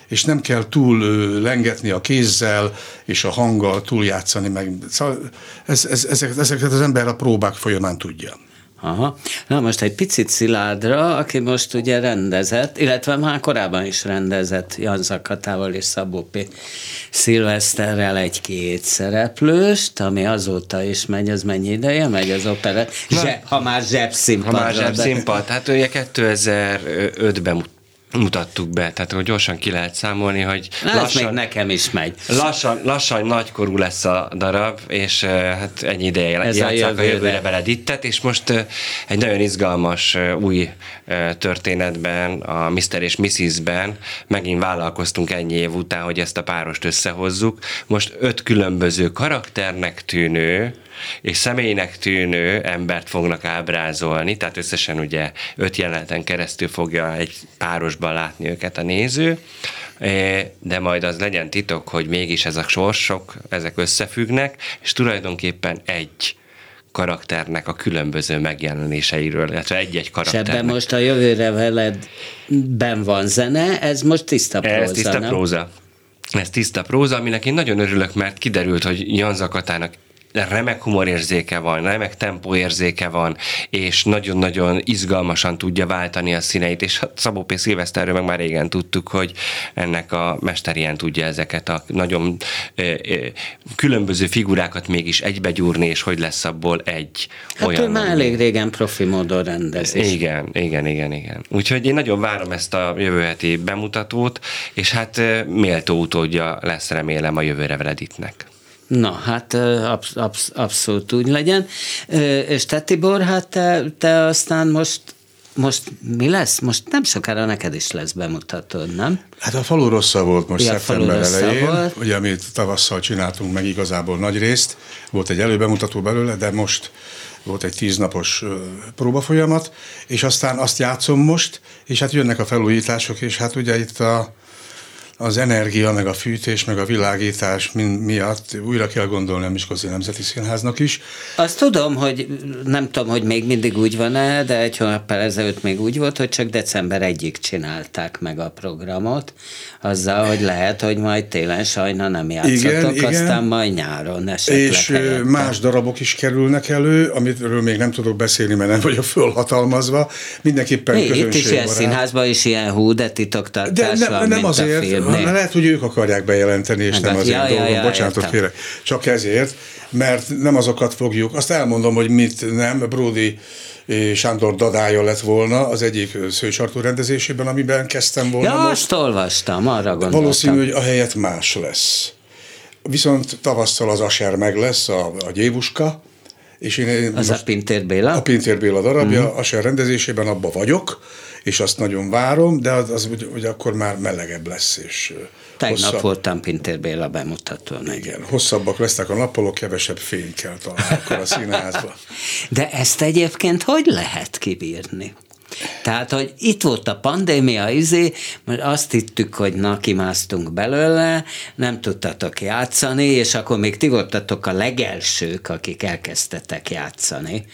És nem kell túl lengetni a kézzel és a hanggal túljátszani, meg szóval ez, ez, ezeket, ezeket az ember a próbák folyamán tudja. Aha. Na most egy picit Szilárdra, aki most ugye rendezett, illetve már korábban is rendezett Jan Zakatával és Szabó P. Szilveszterrel egy-két szereplőst, ami azóta is megy, az mennyi ideje megy az operet? Zse, ha már zsebszínpad. Ha már zsebszínpad, hát ugye 2005-ben mutattuk be, tehát hogy gyorsan ki lehet számolni, hogy Na, lassan, még nekem is megy. Lassan, lassan nagykorú lesz a darab, és hát ennyi ideje Ez játszák a, jövőre. a jövőre veled ittet, és most egy nagyon izgalmas új történetben, a Mr. és Mrs.-ben megint vállalkoztunk ennyi év után, hogy ezt a párost összehozzuk. Most öt különböző karakternek tűnő, és személynek tűnő embert fognak ábrázolni, tehát összesen ugye öt jeleneten keresztül fogja egy párosban látni őket a néző, e, de majd az legyen titok, hogy mégis ezek sorsok, ezek összefüggnek, és tulajdonképpen egy karakternek a különböző megjelenéseiről, illetve egy-egy karakternek. És ebben most a jövőre veled ben van zene, ez most tiszta próza, Ez tiszta nem? próza. Ez tiszta próza, aminek én nagyon örülök, mert kiderült, hogy Jan Zakatának remek humorérzéke van, remek tempóérzéke van, és nagyon-nagyon izgalmasan tudja váltani a színeit, és hát Szabó P. Szilveszterről meg már régen tudtuk, hogy ennek a mester ilyen tudja ezeket a nagyon ö, ö, különböző figurákat mégis egybegyúrni, és hogy lesz abból egy hát olyan... ő már elég régen profi módon rendez. Igen, igen, igen, igen. Úgyhogy én nagyon várom ezt a jövő heti bemutatót, és hát méltó utódja lesz remélem a jövőre Veleditnek. Na, hát absz- absz- abszolút úgy legyen. És te Tibor, hát te, te aztán most most mi lesz? Most nem sokára neked is lesz bemutatod, nem? Hát a falu rossza volt most Ja, szeptember elején, volt. ugye amit tavasszal csináltunk meg igazából nagy részt, volt egy előbemutató belőle, de most volt egy tíznapos próbafolyamat, és aztán azt játszom most, és hát jönnek a felújítások, és hát ugye itt a, az energia, meg a fűtés, meg a világítás miatt újra kell gondolni a Miskolci Nemzeti Színháznak is. Azt tudom, hogy nem tudom, hogy még mindig úgy van-e, de egy hónappal ezelőtt még úgy volt, hogy csak december egyik csinálták meg a programot, azzal, hogy lehet, hogy majd télen sajna nem játszatok, Igen, igen. aztán majd nyáron esetleg És helyette. más darabok is kerülnek elő, amitről még nem tudok beszélni, mert nem vagyok fölhatalmazva. Mindenképpen Mi, itt is ilyen színházban is ilyen hú, de De titoktartás nem, van, nem mint a azért, hanem lehet, hogy ők akarják bejelenteni, és Meg nem az- az én ja, ja, dolgom. ja, Bocsánatot kérek. Csak ezért, mert nem azokat fogjuk. Azt elmondom, hogy mit nem. Brody Sándor dadája lett volna az egyik ö, Szőcsartó rendezésében, amiben kezdtem volna Ja, most. azt olvastam, arra gondoltam. Valószínű, hogy a helyet más lesz. Viszont tavasszal az Aser meg lesz, a, a gyévuska, és én, Az a Pintér Béla? a Pintér Béla darabja, mm-hmm. Aser rendezésében abba vagyok, és azt nagyon várom, de az, az hogy, hogy akkor már melegebb lesz, és Tegnap hosszabb, voltam Pintér Béla bemutatón. igen, hosszabbak lesznek a nappalok, kevesebb fény kell talán akkor a színházba. De ezt egyébként hogy lehet kibírni? Tehát, hogy itt volt a pandémia, izé, mert azt hittük, hogy na, kimásztunk belőle, nem tudtatok játszani, és akkor még ti voltatok a legelsők, akik elkezdtetek játszani.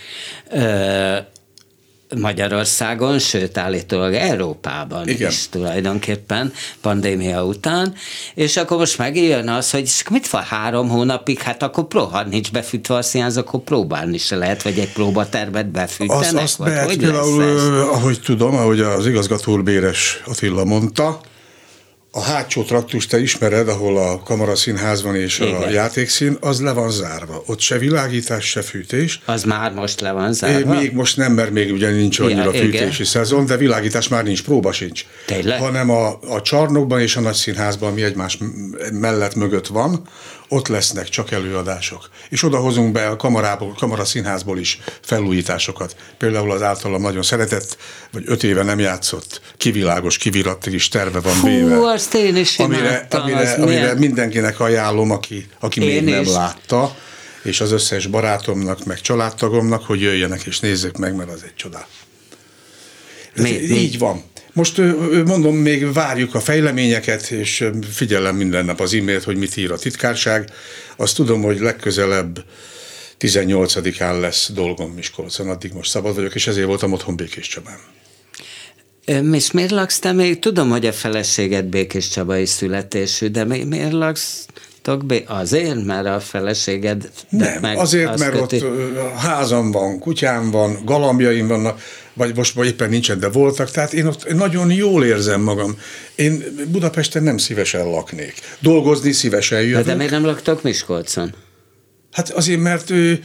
Ö, Magyarországon, sőt állítólag Európában Igen. is tulajdonképpen pandémia után, és akkor most megjön az, hogy mit van három hónapig, hát akkor próha nincs befűtve a színház, akkor próbálni se lehet, vagy egy próbatervet befűtenek, Azt, azt vagy lehet, hogy például, ez? ö, ahogy tudom, ahogy az igazgató Béres Attila mondta, a hátsó traktust te ismered, ahol a kamaraszínház van és a Igen. játékszín, az le van zárva. Ott se világítás, se fűtés. Az már most le van É, zárva? még most nem, mert még ugye nincs annyira Ja, igen. fűtési szezon, de világítás már nincs, próba sincs. Tényleg? Hanem a, a csarnokban és a nagy színházban, ami egymás mellett mögött van, ott lesznek csak előadások. És oda hozunk be a kamarából, kamaraszínházból is felújításokat. Például az általam nagyon szeretett, vagy öt éve nem játszott, kivilágos, kivirattig terve van Fú, véve. azt én is amire, amire, amire mindenkinek ajánlom, aki, aki még nem is. látta, és az összes barátomnak, meg családtagomnak, hogy jöjjenek és nézzék meg, mert az egy csoda. Mi- Ez mi? Így van. Most mondom, még várjuk a fejleményeket, és figyelem minden nap az e-mailt, hogy mit ír a titkárság. Azt tudom, hogy legközelebb 18-án lesz dolgom Miskolcon, addig most szabad vagyok, és ezért voltam otthon Békés Csabán. És miért laksz te még? Tudom, hogy a feleséged Békés Csabai születésű, de mi, miért laksztok bé- Azért, mert a feleséged Nem, meg azért, mert köti- ott házam van, kutyám van, galambjaim vannak, vagy most vagy éppen nincsen, de voltak, tehát én ott nagyon jól érzem magam. Én Budapesten nem szívesen laknék. Dolgozni szívesen jövök. de miért nem laktok Miskolcon? Hát azért, mert ő,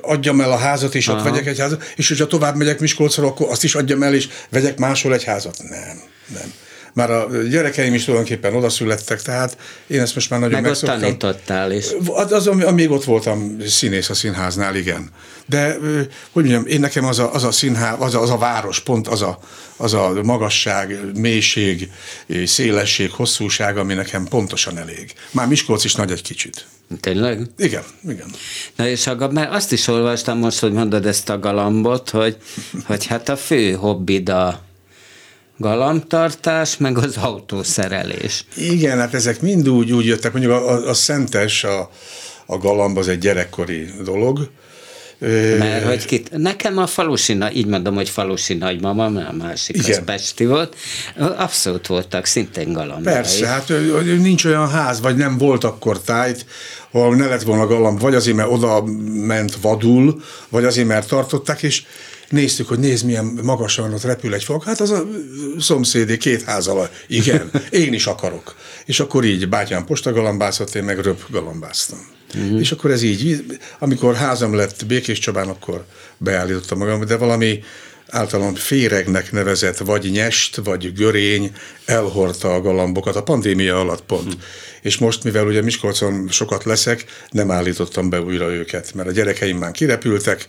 adjam el a házat, és ott Aha. vegyek egy házat, és hogyha tovább megyek Miskolcra, akkor azt is adjam el, és vegyek máshol egy házat. Nem, nem. Már a gyerekeim is tulajdonképpen oda születtek, tehát én ezt most már nagyon Meg megszoktam. tanítottál is. Az, az, amíg ott voltam színész a színháznál, igen. De, hogy mondjam, én nekem az a, az a színház, az a, az a város, pont az a, az a magasság, mélység, szélesség, hosszúság, ami nekem pontosan elég. Már Miskolc is nagy egy kicsit. Tényleg? Igen, igen. Na és a, mert azt is olvastam most, hogy mondod ezt a galambot, hogy, hogy hát a fő hobbid a galambtartás, meg az autószerelés. Igen, hát ezek mind úgy, úgy jöttek, mondjuk a, a, a szentes, a, a galamb az egy gyerekkori dolog, Mert hogy kit, nekem a falusi, így mondom, hogy falusi nagymama, mert a másik Igen. az Pesti volt, abszolút voltak szintén galambjai. Persze, hát nincs olyan ház, vagy nem volt akkor tájt, ahol ne lett volna galamb, vagy azért, mert oda ment vadul, vagy azért, mert tartották, és néztük, hogy nézd, milyen magasan ott repül egy fog. Hát az a szomszédé két ház alatt. Igen, én is akarok. És akkor így bátyám postagalambászott, én meg röp galambáztam. Uh-huh. És akkor ez így, amikor házam lett Békés Csabán, akkor beállítottam magam, de valami általán féregnek nevezett vagy nyest, vagy görény elhordta a galambokat a pandémia alatt pont. Uh-huh. És most, mivel ugye Miskolcon sokat leszek, nem állítottam be újra őket, mert a gyerekeim már kirepültek,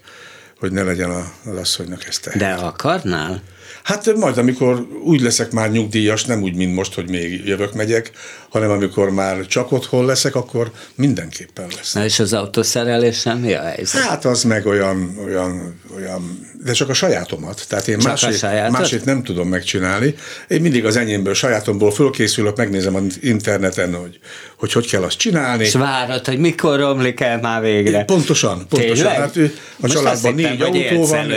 hogy ne legyen az asszonynak ezt De akarnál? Hát majd, amikor úgy leszek már nyugdíjas, nem úgy, mint most, hogy még jövök, megyek, hanem amikor már csak otthon leszek, akkor mindenképpen lesz. Na és az autószerelésem mi a helyzet? Hát az meg olyan, olyan, olyan de csak a sajátomat. Tehát én másét, másét nem tudom megcsinálni. Én mindig az enyémből, sajátomból fölkészülök, megnézem az interneten, hogy hogy, hogy kell azt csinálni. És várod, hogy mikor romlik el már végre. Pontosan, pontosan. Tényleg? Hát a családban négy autó van,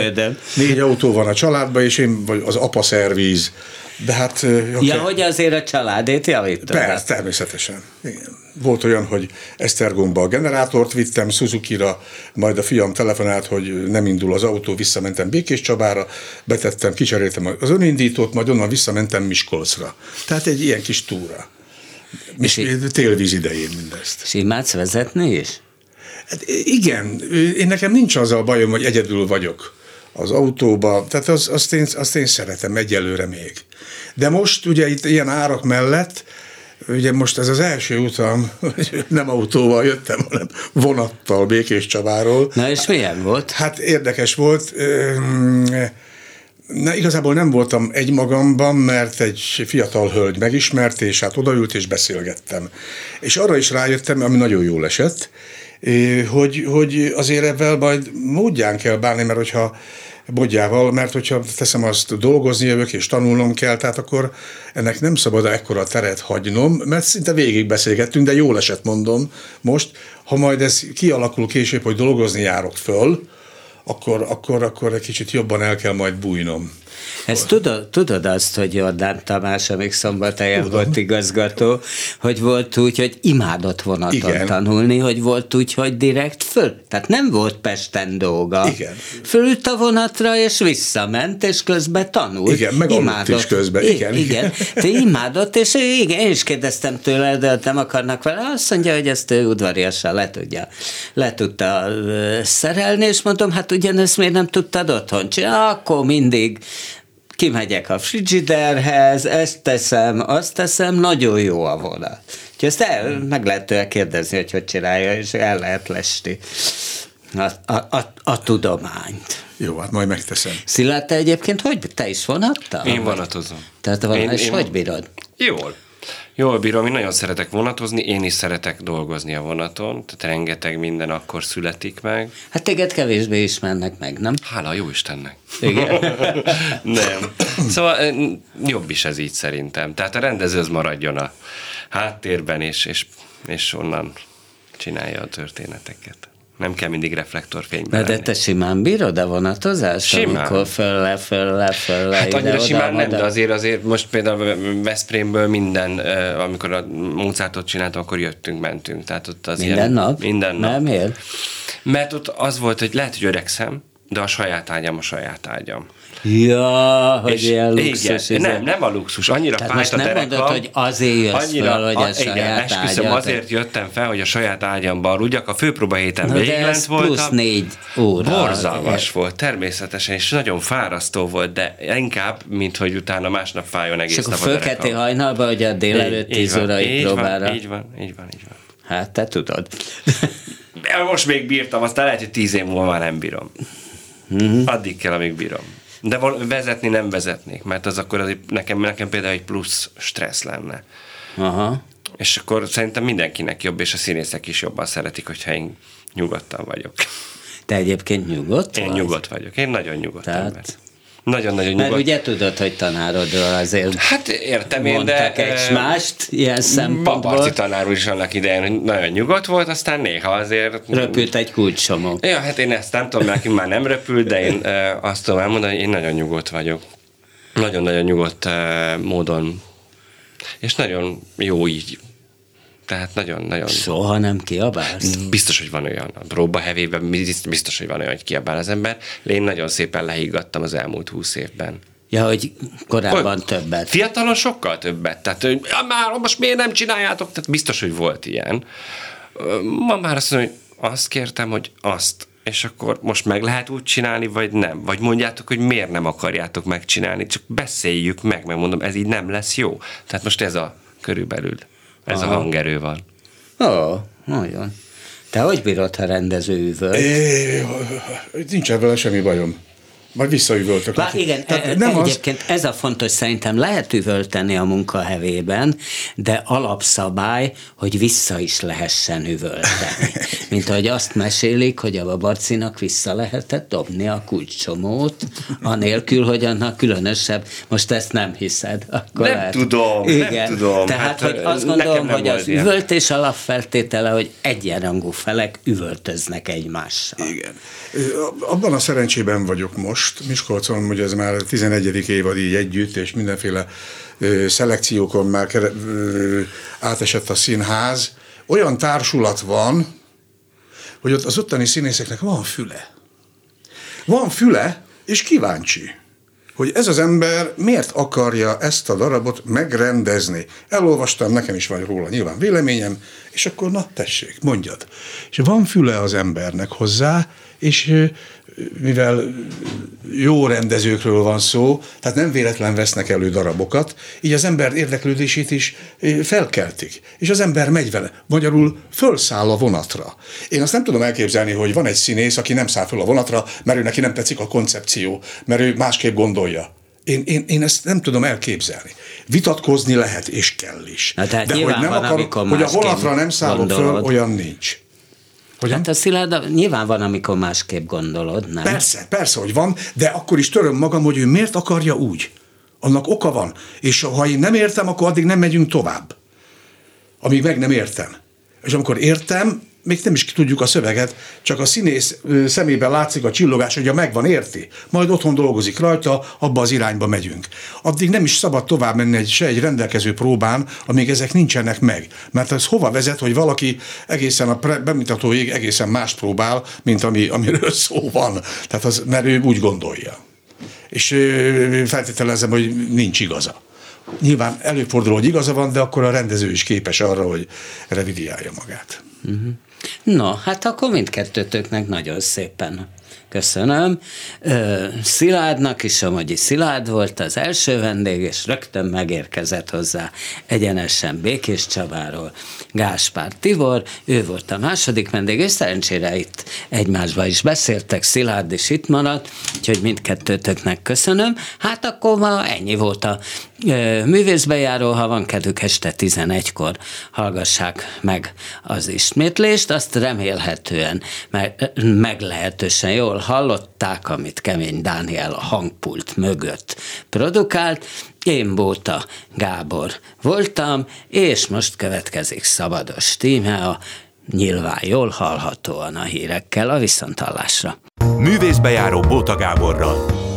négy autó van a családban, és én vagy az apa szervíz. De hát... Okay. Ja, hogy azért a családét javítod. Persze, természetesen. Igen. Volt olyan, hogy Esztergomba a generátort vittem, Suzuki-ra, majd a fiam telefonált, hogy nem indul az autó, visszamentem Békés Csabára, betettem, kicseréltem az önindítót, majd onnan visszamentem Miskolcra. Tehát egy ilyen kis túra. És télvíz idején mindezt. És imádsz vezetni is? Hát igen, én nekem nincs az a bajom, hogy egyedül vagyok az autóba, tehát az, azt, én, azt én szeretem egyelőre még. De most ugye itt ilyen árak mellett, ugye most ez az első utam, nem autóval jöttem, hanem vonattal Békés Csabáról. Na és milyen volt? Hát érdekes volt. Na, igazából nem voltam egy magamban, mert egy fiatal hölgy megismert, és hát odaült és beszélgettem. És arra is rájöttem, ami nagyon jól esett, hogy, hogy azért ebben majd módján kell bánni, mert hogyha bodjával, mert hogyha teszem azt, dolgozni jövök és tanulnom kell, tehát akkor ennek nem szabad ekkora teret hagynom, mert szinte végig beszélgettünk, de jól esett mondom most, ha majd ez kialakul később, hogy dolgozni járok föl, akkor, akkor, akkor egy kicsit jobban el kell majd bújnom. Ezt tudod, tudod azt, hogy Jordán Tamás, amíg szombathelyen Tudom. volt igazgató, hogy volt úgy, hogy imádott vonaton Igen. tanulni, hogy volt úgy, hogy direkt föl. Tehát nem volt Pesten dolga. Igen. Fölült a vonatra, és visszament, és közben tanult. Igen, meg imádott. is közben. Igen, igen. Te imádott, és igen, én is kérdeztem tőle, de nem akarnak vele. Azt mondja, hogy ezt ő udvariasan le tudja, le tudta szerelni, és mondom, hát ugyanezt miért nem tudtad otthon csinálni? Akkor mindig kimegyek a frigiderhez, ezt teszem, azt teszem, nagyon jó a vonat. Úgyhogy ezt el, meg lehet tőle kérdezni, hogy hogy csinálja, és el lehet lesni a, a, a, a tudományt. Jó, hát majd megteszem. Szilárd, te egyébként hogy? Te is vonattal? Én vonatozom. Tehát van, én, és én hogy bírod? Jól. Jól bírom, én nagyon szeretek vonatozni, én is szeretek dolgozni a vonaton, tehát rengeteg minden akkor születik meg. Hát téged kevésbé ismernek meg, nem? Hála jó Istennek. Igen. nem. Szóval jobb is ez így szerintem. Tehát a rendező az maradjon a háttérben, és, és, és onnan csinálja a történeteket. Nem kell mindig reflektorfényben De, de te simán bírod a vonatozást? Simán. Amikor föl le, föl le, föl le, Hát annyira simán nem, de azért azért most például Veszprémből minden, amikor a Mozartot csináltam, akkor jöttünk, mentünk. Tehát ott az minden ilyen, nap? Minden nap. Nem, miért? Mert ott az volt, hogy lehet, hogy öregszem, de a saját ágyam a saját ágyam. Ja, hogy és ilyen luxus. Igen, nem, nem a luxus, annyira Tehát fájt most a nem mondod, hogy azért jössz annyira, fel, hogy a, a saját igen, esküszöm, ágyat. azért jöttem fel, hogy a saját ágyamban aludjak. A főpróba héten véglent voltam. plusz négy óra. Borzalmas volt, természetesen, és nagyon fárasztó volt, de inkább, mint hogy utána másnap fájjon egész és nap akkor fölkelti hajnalba, hogy a délelőtt tíz órai próbára. Van, így van, így van, így van. Hát te tudod. Most még bírtam, aztán lehet, hogy tíz év múlva már nem bírom. Mm-hmm. Addig kell, amíg bírom. De vezetni nem vezetnék, mert az akkor az nekem, nekem például egy plusz stressz lenne. Aha. És akkor szerintem mindenkinek jobb, és a színészek is jobban szeretik, hogyha én nyugodtan vagyok. Te egyébként nyugodt Én vagy? nyugodt vagyok. Én nagyon nyugodt Tehát... ember. Nagyon-nagyon nyugodt. Mert ugye tudod, hogy tanárodról azért Hát értem én, de... egymást ilyen szempontból. Babarci tanár is annak idején nagyon nyugodt volt, aztán néha azért... Röpült egy kulcsomó. Ja, hát én ezt nem tudom, neki már nem repült, de én azt tudom elmondani, hogy én nagyon nyugodt vagyok. Nagyon-nagyon nyugodt módon. És nagyon jó így tehát nagyon-nagyon... Soha nem kiabálsz? Biztos, hogy van olyan. A próba hevében biztos, hogy van olyan, hogy kiabál az ember. Én nagyon szépen lehiggadtam az elmúlt húsz évben. Ja, hogy korábban hogy többet. Fiatalon sokkal többet. Tehát, hogy ja, már most miért nem csináljátok? Tehát biztos, hogy volt ilyen. Ma már azt mondom, hogy azt kértem, hogy azt és akkor most meg lehet úgy csinálni, vagy nem? Vagy mondjátok, hogy miért nem akarjátok megcsinálni, csak beszéljük meg, megmondom, ez így nem lesz jó. Tehát most ez a körülbelül. Ez Aha. a hangerő van. Ó, nagyon. Te hogy bírod, ha rendező üvölt? É, nincsen vele semmi bajom. Majd visszaüvöltök. Bár igen, Tehát e, nem egyébként az... ez a fontos, szerintem lehet üvölteni a munkahevében, de alapszabály, hogy vissza is lehessen üvölteni. Mint ahogy azt mesélik, hogy a Babarcinak vissza lehetett dobni a kulcsomót, anélkül, hogy annak különösebb, most ezt nem hiszed. Akkor nem lehet. tudom, igen. nem tudom. Tehát, hát, hogy azt gondolom, hogy az ilyen. üvöltés alapfeltétele, hogy egyenrangú felek üvöltöznek egymással. Igen. Abban a szerencsében vagyok most, Miskolcon, hogy ez már 11. évad így együtt, és mindenféle szelekciókon már átesett a színház. Olyan társulat van, hogy ott az ottani színészeknek van füle. Van füle, és kíváncsi hogy ez az ember miért akarja ezt a darabot megrendezni. Elolvastam, nekem is van róla nyilván véleményem, és akkor na tessék, mondjad. És van füle az embernek hozzá, és mivel jó rendezőkről van szó, tehát nem véletlen vesznek elő darabokat, így az ember érdeklődését is felkeltik. És az ember megy vele. Magyarul fölszáll a vonatra. Én azt nem tudom elképzelni, hogy van egy színész, aki nem száll föl a vonatra, mert ő neki nem tetszik a koncepció, mert ő másképp gondolja. Én, én, én ezt nem tudom elképzelni. Vitatkozni lehet, és kell is. Na, De hogy nem akar, hogy a vonatra nem szállok föl, olyan nincs. Hogyan? Hát a Szilárd nyilván van, amikor másképp gondolod, nem? Persze, persze, hogy van, de akkor is töröm magam, hogy ő miért akarja úgy. Annak oka van. És ha én nem értem, akkor addig nem megyünk tovább. Amíg meg nem értem. És amikor értem, még nem is tudjuk a szöveget, csak a színész szemében látszik a csillogás, hogy a megvan, érti. Majd otthon dolgozik rajta, abba az irányba megyünk. Addig nem is szabad tovább menni egy, se egy rendelkező próbán, amíg ezek nincsenek meg. Mert ez hova vezet, hogy valaki egészen a pre- bemutatóig egészen más próbál, mint ami, amiről szó van. Tehát az, mert ő úgy gondolja. És feltételezem, hogy nincs igaza. Nyilván előfordul, hogy igaza van, de akkor a rendező is képes arra, hogy revidiálja magát. Uh-huh. No, hát akkor mindkettőtöknek nagyon szépen köszönöm. Szilárdnak is, amúgy Szilárd volt az első vendég, és rögtön megérkezett hozzá egyenesen Békés Csabáról Gáspár Tibor, ő volt a második vendég, és szerencsére itt egymásba is beszéltek, Szilárd is itt maradt, úgyhogy mindkettőtöknek köszönöm. Hát akkor ma ennyi volt a művészbejáró, ha van kedvük este 11-kor hallgassák meg az ismétlést, azt remélhetően meg, meglehetősen jól hallották, amit Kemény Dániel a hangpult mögött produkált. Én Bóta Gábor voltam, és most következik Szabados tíme a nyilván jól hallhatóan a hírekkel a viszontalásra. Művészbejáró Bóta Gáborral.